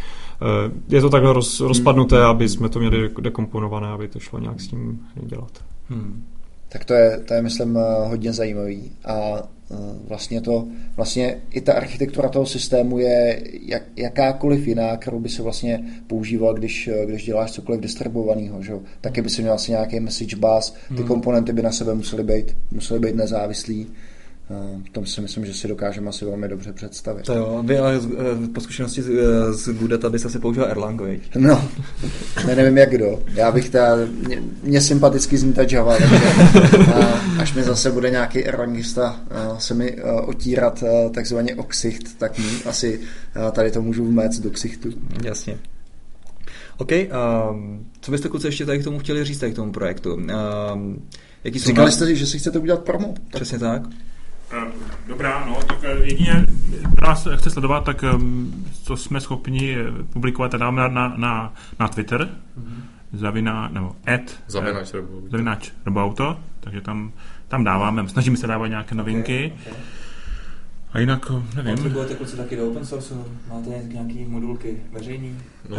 Eh, je to takhle roz, rozpadnuté, hmm. aby jsme to měli dekomponované, aby to šlo nějak s tím dělat. Hmm. Tak to je, to je, myslím, eh, hodně zajímavý. A eh, vlastně to, vlastně i ta architektura toho systému je jak, jakákoliv jiná, kterou by se vlastně používal, když, když děláš cokoliv distribuovaného, že? Taky by se měl asi nějaký message bus, ty hmm. komponenty by na sebe musely být, musely být nezávislí. Tom si myslím, že si dokážeme asi velmi dobře představit. To jo, vy ale po zkušenosti z, z Goodata byste se použil Erlang, viď? No, ne, nevím jak kdo. Já bych ta, mě, mě sympaticky zní ta Java, takže až mi zase bude nějaký Erlangista se mi otírat takzvaně o ksicht, tak asi tady to můžu vmést do ksichtu. Jasně. OK, um, co byste kluci ještě tady k tomu chtěli říct, tady k tomu projektu? Um, jaký Říkali jste si, že si chcete udělat promo. Přesně tak. Eh, dobrá, no, tak eh, jedině, kdo nás chce sledovat, tak ehm, co jsme schopni eh, publikovat, dáme na, na, na, na Twitter, mm-hmm. zavina, nebo ad, zavinač Robauto, takže tam, tam dáváme, snažíme se dávat nějaké novinky. Okay, okay. A jinak, nevím. Potřebujete kluci taky do open source? Máte nějaký modulky veřejný? No.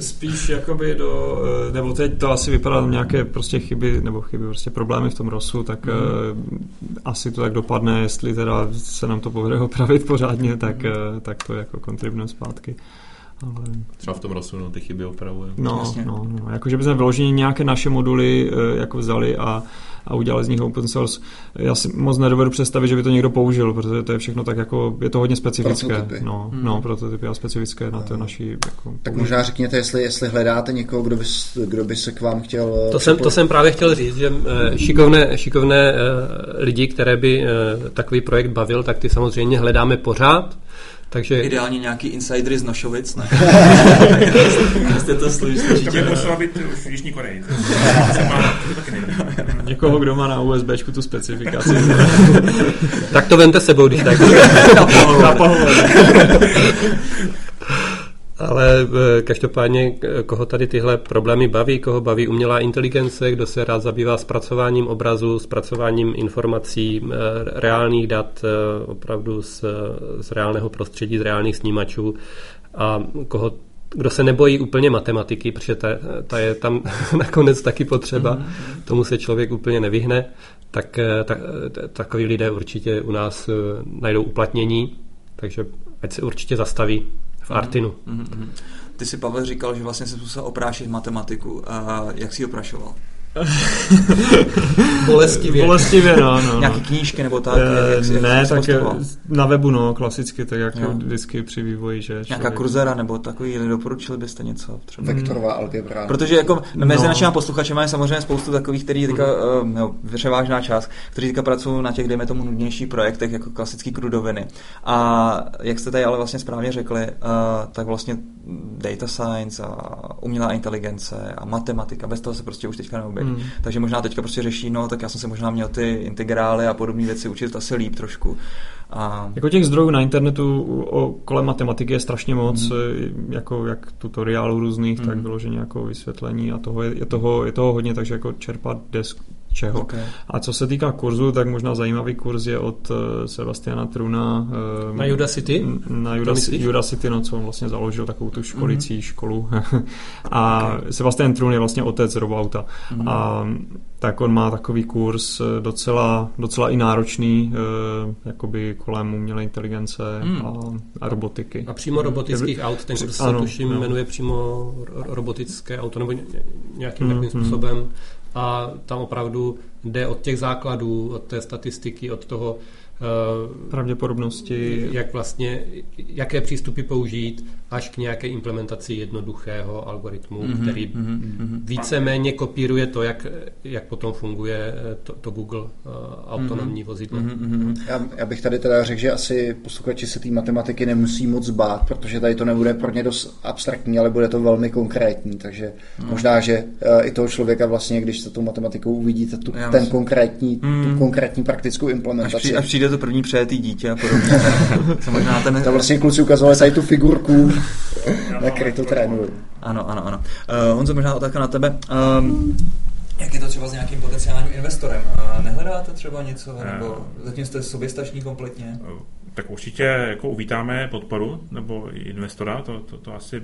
Spíš jakoby do, nebo teď to asi vypadá nějaké prostě chyby, nebo chyby, prostě problémy v tom ROSu, tak mm. asi to tak dopadne, jestli teda se nám to povede opravit pořádně, tak, uh, tak to jako kontribujeme zpátky. Ale... Třeba v tom ROSu no, ty chyby opravujeme. No, no, no, jakože bychom vyloženě nějaké naše moduly uh, jako vzali a a udělali z nich open source. Já si moc nedovedu představit, že by to někdo použil, protože to je všechno tak jako, je to hodně specifické. Prototypy. No, hmm. no, prototypy a specifické na to naší. Jako, tak možná řekněte, jestli, jestli hledáte někoho, kdo by, kdo by se k vám chtěl... To jsem, to jsem právě chtěl říct, že eh, šikovné, šikovné eh, lidi, které by eh, takový projekt bavil, tak ty samozřejmě hledáme pořád. Takže... Ideálně nějaký insidery z Nošovic, ne? Jste to slyšeli. To by muselo být už v Jižní Koreji. Někoho, kdo má na USB tu specifikaci. tak to vente sebou, když tak. na pohovor. Ale eh, každopádně, koho tady tyhle problémy baví, koho baví umělá inteligence, kdo se rád zabývá zpracováním obrazu, zpracováním informací, eh, reálných dat, eh, opravdu z, z reálného prostředí, z reálných snímačů? A koho kdo se nebojí úplně matematiky, protože ta, ta je tam nakonec taky potřeba, mm-hmm. tomu se člověk úplně nevyhne, tak ta, takový lidé určitě u nás najdou uplatnění, takže ať se určitě zastaví Artinu. Mm-hmm. Ty si, Pavel, říkal, že vlastně se musel oprášit matematiku. A jak jsi ji oprašoval? Bolestivě. Bolestivě, no, no, Nějaké knížky nebo tak? E, jak, jak ne, tak na webu, no, klasicky, tak jak jo. vždycky při vývoji, že Nějaká kurzera nebo takový, doporučili byste něco? Třeba? Vektorová algebra. Protože jako mezi no. našimi posluchači máme samozřejmě spoustu takových, který teďka, mm. no, převážná část, kteří teďka pracují na těch, dejme tomu, nudnějších projektech, jako klasický krudoviny. A jak jste tady ale vlastně správně řekli, uh, tak vlastně data science a umělá inteligence a matematika, bez toho se prostě už teďka Mm. Takže možná teďka prostě řeší, no tak já jsem se možná měl ty integrály a podobné věci učit asi líp trošku. A... Jako těch zdrojů na internetu o kolem matematiky je strašně moc, mm. jako jak tutoriálů různých, mm. tak vyloženě jako vysvětlení a toho je, je, toho, je toho hodně, takže jako čerpat desk, čeho. Okay. A co se týká kurzu, tak možná zajímavý kurz je od uh, Sebastiana Truna. Uh, na Udacity? Na Udacity, Udacity, no, co on vlastně založil, takovou tu školicí mm-hmm. školu. a okay. Sebastian Trun je vlastně otec robauta. Mm-hmm. A tak on má takový kurz eh, docela, docela i náročný, jakoby kolem umělé inteligence mm. a, a robotiky. A přímo robotických aut, ten kurz se tuším no. jmenuje přímo robotické auto, nebo nějakým mm, takovým způsobem a tam opravdu jde od těch základů, od té statistiky, od toho pravděpodobnosti. Jak vlastně, jaké přístupy použít až k nějaké implementaci jednoduchého algoritmu, mm-hmm, který mm-hmm. víceméně kopíruje to, jak, jak potom funguje eh, to, to Google uh, autonomní mm-hmm. vozidlo. Mm-hmm. Já, já bych tady teda řekl, že asi posluchači se té matematiky nemusí moc bát, protože tady to nebude pro ně dost abstraktní, ale bude to velmi konkrétní, takže mm. možná, že uh, i toho člověka vlastně, když se tou matematikou uvidíte tu, ten konkrétní, mm. tu konkrétní praktickou implementaci. Až, při, až přijde to první přejetý dítě a podobně. Co možná ten... To vlastně kluci ukazovali tady tu figurku, na který to trénují. Ano, ano, ano. Uh, Honzo, možná otázka na tebe. Um, jak je to třeba s nějakým potenciálním investorem? Uh, nehledáte třeba něco, nebo zatím jste soběstační kompletně? Tak určitě jako uvítáme podporu nebo investora, to, to, to asi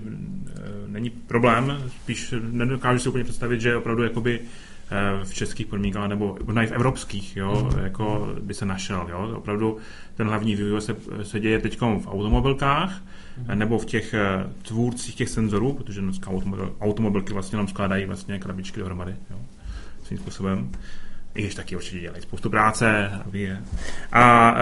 není problém, spíš nedokážu si úplně představit, že opravdu jakoby Eh, v českých podmínkách nebo možná i v evropských, jo, mm. jako by se našel. Jo. Opravdu ten hlavní vývoj se, se děje teď v automobilkách mm. nebo v těch eh, tvůrcích těch senzorů, protože dneska automobil, automobilky vlastně nám skládají vlastně krabičky dohromady. Jo, svým způsobem. i když taky určitě dělají spoustu práce. A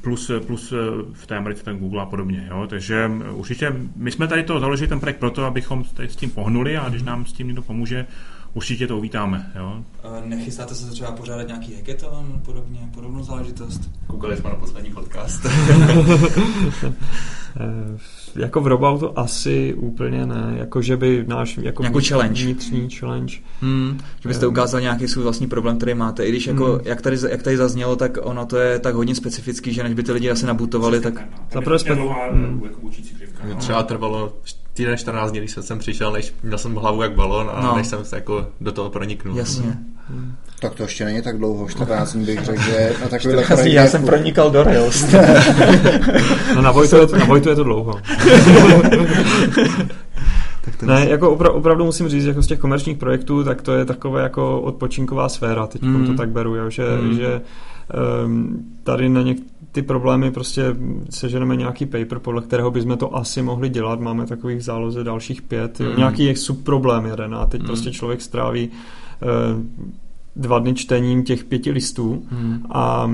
plus, plus v té Americe ten Google a podobně. Jo? Takže určitě my jsme tady to založili ten projekt proto, abychom tady s tím pohnuli a když nám s tím někdo pomůže, určitě to uvítáme. Jo? Nechystáte se třeba pořádat nějaký hackathon, podobně, podobnou záležitost? Koukali jsme na poslední podcast. Eh, jako v Robautu asi úplně ne, jako že by náš jako, jako challenge. vnitřní challenge. Hmm, že byste ukázal nějaký svůj vlastní problém, který máte. I když jako, hmm. jak, tady, jak tady zaznělo, tak ono to je tak hodně specifický, že než by ty lidi asi nabutovali, tak... Zaprvé spe... hmm. jako Třeba trvalo týden 14 dní, když jsem přišel, než měl jsem hlavu jak balon a no. než jsem se jako do toho proniknul. Jasně. Hmm. Tak to ještě není tak dlouho, 14 dní bych řekl, že na takovýhle projektu... Já jsem pronikal do Rails. no na Vojtu, je to, na Vojtu je to dlouho. tak to ne, jako opra- opravdu musím říct, jako z těch komerčních projektů, tak to je takové jako odpočinková sféra, teď mm. to tak beru, jo, že, mm. že um, tady na něk- ty problémy prostě seženeme nějaký paper, podle kterého bychom to asi mohli dělat, máme takových záloze dalších pět, mm. nějaký subproblém jeden a teď mm. prostě člověk stráví uh, dva dny čtením těch pěti listů hmm. a,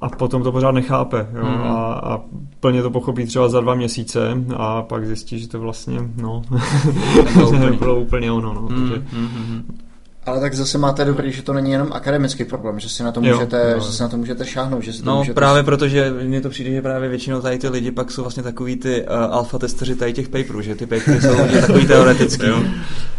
a potom to pořád nechápe jo? Hmm. A, a plně to pochopí třeba za dva měsíce a pak zjistí, že to vlastně no, nebylo úplně ono. No, hmm. takže, hmm. Ale tak zase máte dobrý, že to není jenom akademický problém, že si na to můžete, jo, jo. Že si na to můžete šáhnout. Že si to no můžete... právě protože mně to přijde, že právě většinou tady ty lidi pak jsou vlastně takový ty uh, alfa testeři tady těch paperů, že ty papery jsou takový teoretický. jo.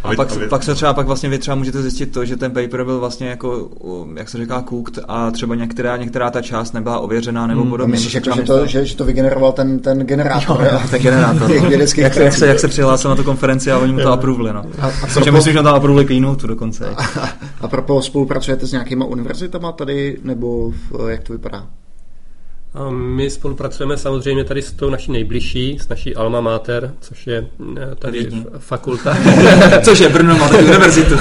A, a, pak, a pak se třeba pak vlastně vy třeba můžete zjistit to, že ten paper byl vlastně jako, jak se říká, cooked a třeba některá, některá ta část nebyla ověřená nebo hmm, podobně. Myslíš, jako, že, to, že, že, to vygeneroval ten, ten generátor? Jo, ten generátor. No. jak, jak, se, jak se přihlásil na tu konferenci a oni mu to aprovali. No. A, a proto... myslím, že tam aprovali keynote dokonce. A, a propos spolupracujete s nějakýma univerzitama tady, nebo v, jak to vypadá? A my spolupracujeme samozřejmě tady s tou naší nejbližší, s naší Alma Mater, což je eh, tady Vidím. fakulta. což je Brno má univerzitu.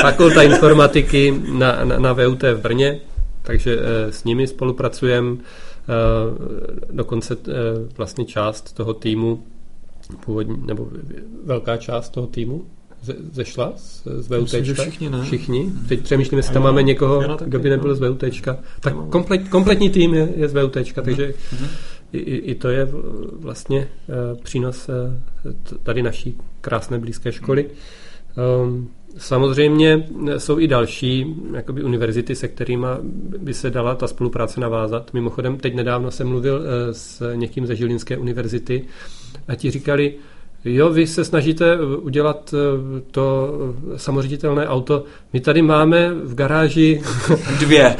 fakulta informatiky na, na, na VUT v Brně, takže e, s nimi spolupracujeme. E, dokonce vlastně část toho týmu, původní, nebo velká část toho týmu ze, zešla z, z VUT? Všichni, ne? Všichni? Teď přemýšlím, jestli tam máme někoho, kdo by nebyl z VUT. Tak komplet, kompletní tým je, je z VUT, takže mm-hmm. i, i to je vlastně uh, přínos uh, tady naší krásné blízké školy. Um, Samozřejmě jsou i další jakoby univerzity, se kterými by se dala ta spolupráce navázat. Mimochodem, teď nedávno jsem mluvil s někým ze Žilinské univerzity a ti říkali, Jo, vy se snažíte udělat eh, to samoředitelné auto. My tady máme v garáži dvě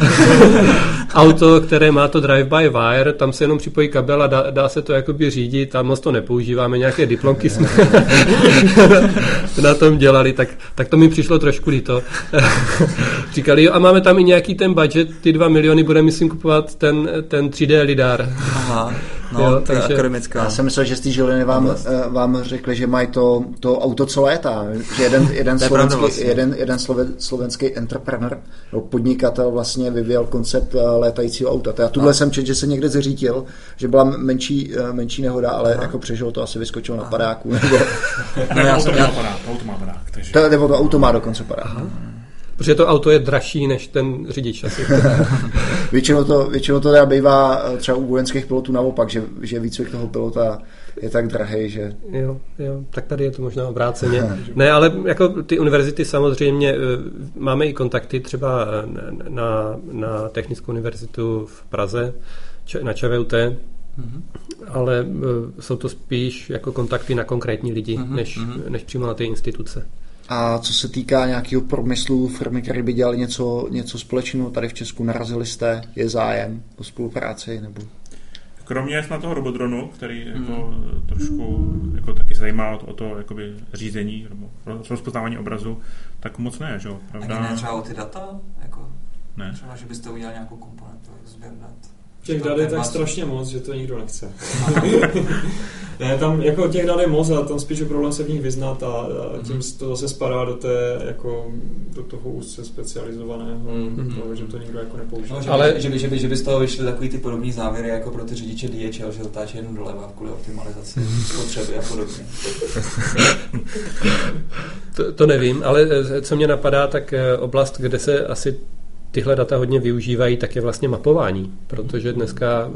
auto, které má to drive-by-wire, tam se jenom připojí kabel a dá, dá se to jakoby řídit a moc to nepoužíváme, nějaké diplomky jsme na tom dělali, tak, tak to mi přišlo trošku líto. Říkali, jo, a máme tam i nějaký ten budget, ty dva miliony bude myslím kupovat ten, ten 3D lidar. Aha. No, jo, to je akademická. Já jsem myslel, že z té Žiliny vám, eh, vám řekli, že mají to, to auto, co létá. Že jeden, jeden, slovenský, vlastně. jeden, jeden slove, slovenský entrepreneur, no, podnikatel vlastně vyvíjel koncept eh, létajícího auta. Já tuhle no. jsem čet, že se někde zřítil, že byla menší, eh, menší nehoda, ale Aha. jako přežil to, asi vyskočil na padáku. Nebo... no, já jsem, já... auto má padák. Takže... To, nebo to auto má dokonce padák. Aha. Protože to auto je dražší než ten řidič asi. většinou, to, většinou to teda bývá eh, třeba u vojenských pilotů naopak, že, že výcvik toho pilota je tak drahý, že... Jo, jo, tak tady je to možná obráceně. ne, ale jako ty univerzity samozřejmě, eh, máme i kontakty třeba na, na Technickou univerzitu v Praze, na ČVUT, Mm-hmm. ale uh, jsou to spíš jako kontakty na konkrétní lidi, mm-hmm. než, mm-hmm. než přímo na ty instituce. A co se týká nějakého promyslu, firmy, které by dělali něco, něco společného tady v Česku, narazili jste, je zájem o spolupráci? Nebo... Kromě na toho robodronu, který hmm. jako trošku jako taky se zajímá o to jakoby řízení nebo rozpoznávání obrazu, tak moc ne, že jo? Pravda? Ani ne třeba o ty data? Jako, ne. Třeba, že byste udělali nějakou komponentu sběr dat? Těch dat je tak strašně moc, že to nikdo nechce. ne, tam jako těch dat je moc a tam spíš je problém se v nich vyznat a, a tím mm. to zase spadá do té, jako, do toho úzce specializovaného, mm. toho, že to nikdo jako nepoužívá. No, že, Ale by, že, by, že, by, že by z toho vyšly takový ty podobný závěry jako pro ty řidiče DHL, že zatáčí jenom doleva kvůli optimalizaci spotřeby a podobně. to, to nevím, ale eh, co mě napadá, tak eh, oblast, kde se asi tyhle data hodně využívají, tak je vlastně mapování, protože dneska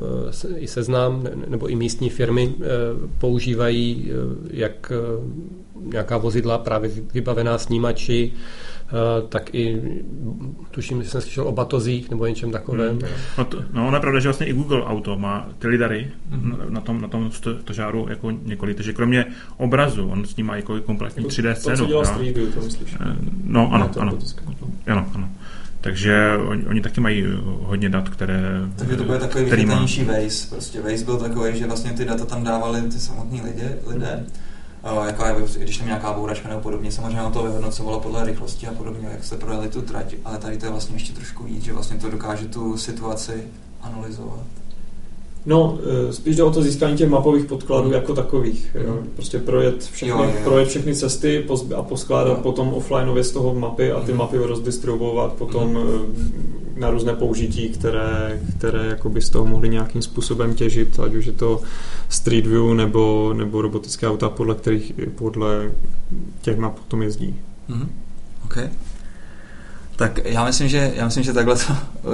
eh, i seznám nebo i místní firmy eh, používají jak nějaká vozidla právě vybavená snímači, tak i tuším, že jsem slyšel o batozích nebo něčem takovém. Hmm. No, to, no, ono je pravda, že vlastně i Google Auto má ty lidary hmm. na, tom, na tom stožáru jako několik, takže kromě obrazu, on s ním má jako kompletní 3D jako scénu. To, co dělá Street View, to myslíš? No, ano, ano. Ano, ano. Takže oni, oni taky mají hodně dat, které... Takže to bude takový vychytanější Waze. Prostě Waze byl takový, že vlastně ty data tam dávali ty samotní lidé, lidé. Uh, jako když tam nějaká bouračka nebo podobně, samozřejmě to vyhodnocovalo podle rychlosti a podobně, jak se projeli tu trať, ale tady to je vlastně ještě trošku víc, že vlastně to dokáže tu situaci analyzovat. No, eh, spíš jde o to získání těch mapových podkladů jako takových. Jo. Mhm. Prostě projet všechny, jo, jo. projet všechny cesty a poskládat jo. potom offlineově z toho mapy a ty mm. mapy rozdistribuovat potom mm. na různé použití, které, které jakoby z toho mohly nějakým způsobem těžit, ať už je to Street View nebo, nebo robotické auta, podle kterých podle těch map potom jezdí. Mm. Okay. Tak já myslím, že, já myslím, že takhle to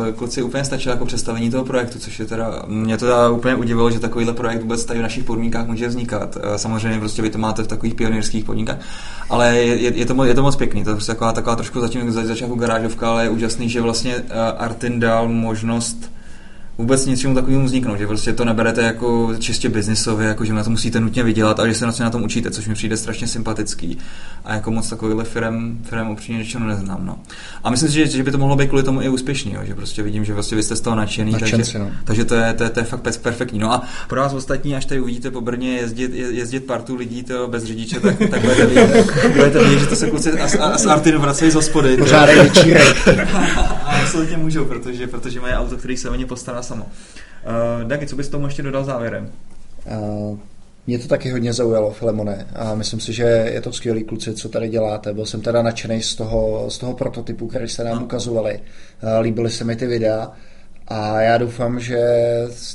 eh, kluci úplně stačilo jako představení toho projektu, což je teda, mě to teda úplně udivilo, že takovýhle projekt vůbec tady v našich podmínkách může vznikat. Eh, samozřejmě prostě vy to máte v takových pionýrských podmínkách, ale je, je, to, je to moc pěkný, to je prostě taková, taková trošku zatím začátku garážovka, ale je úžasný, že vlastně eh, Artin dal možnost vůbec něčemu takovému vzniknout, že prostě to neberete jako čistě biznisově, jako že na to musíte nutně vydělat, ale že se na, na tom učíte, což mi přijde strašně sympatický. A jako moc takovýhle firm, firm upřímně řečeno neznám. No. A myslím si, že, že, by to mohlo být kvůli tomu i úspěšný, jo, že prostě vidím, že prostě vy jste z toho nadšený, takže, no. takže to, je, to, je, to je fakt perfektní. No a pro vás ostatní, až tady uvidíte po Brně jezdit, jezdit partu lidí to bez řidiče, tak, tak budete vidět, budete vidět, že to se kluci z Artinu vracejí z hospody. absolutně můžou, protože, protože mají auto, který se o ně postará samo. Uh, Dagi, co bys tomu ještě dodal závěrem? Uh, mě to taky hodně zaujalo, Filemone, a myslím si, že je to skvělý kluci, co tady děláte. Byl jsem teda nadšený z toho, z toho prototypu, který jste nám no. ukazovali. Uh, líbily se mi ty videa a já doufám, že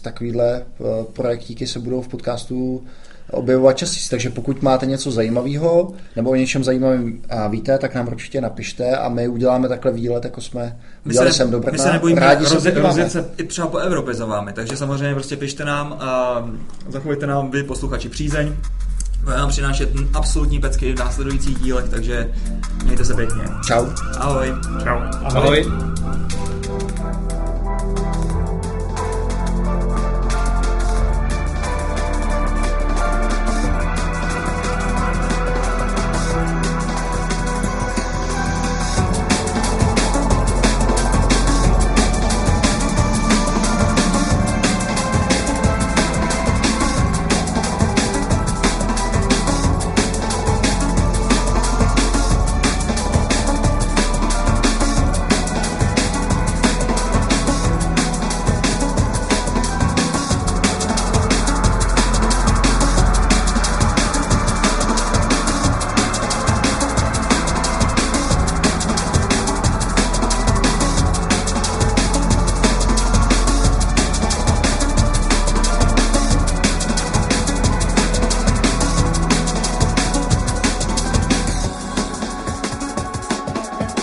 takovýhle projektíky se budou v podcastu objevovat častěji. Takže pokud máte něco zajímavého nebo o něčem zajímavém a víte, tak nám určitě napište a my uděláme takhle výlet, jako jsme my udělali se, sem do Brna. My se nebojíme Rádi rozje, se rozjet se i třeba po Evropě za vámi, takže samozřejmě prostě pište nám a zachovejte nám vy posluchači přízeň. Bude nám přinášet absolutní pecky v následujících dílech, takže mějte se pěkně. Čau. Ahoj. Čau. Ahoj. Ahoj.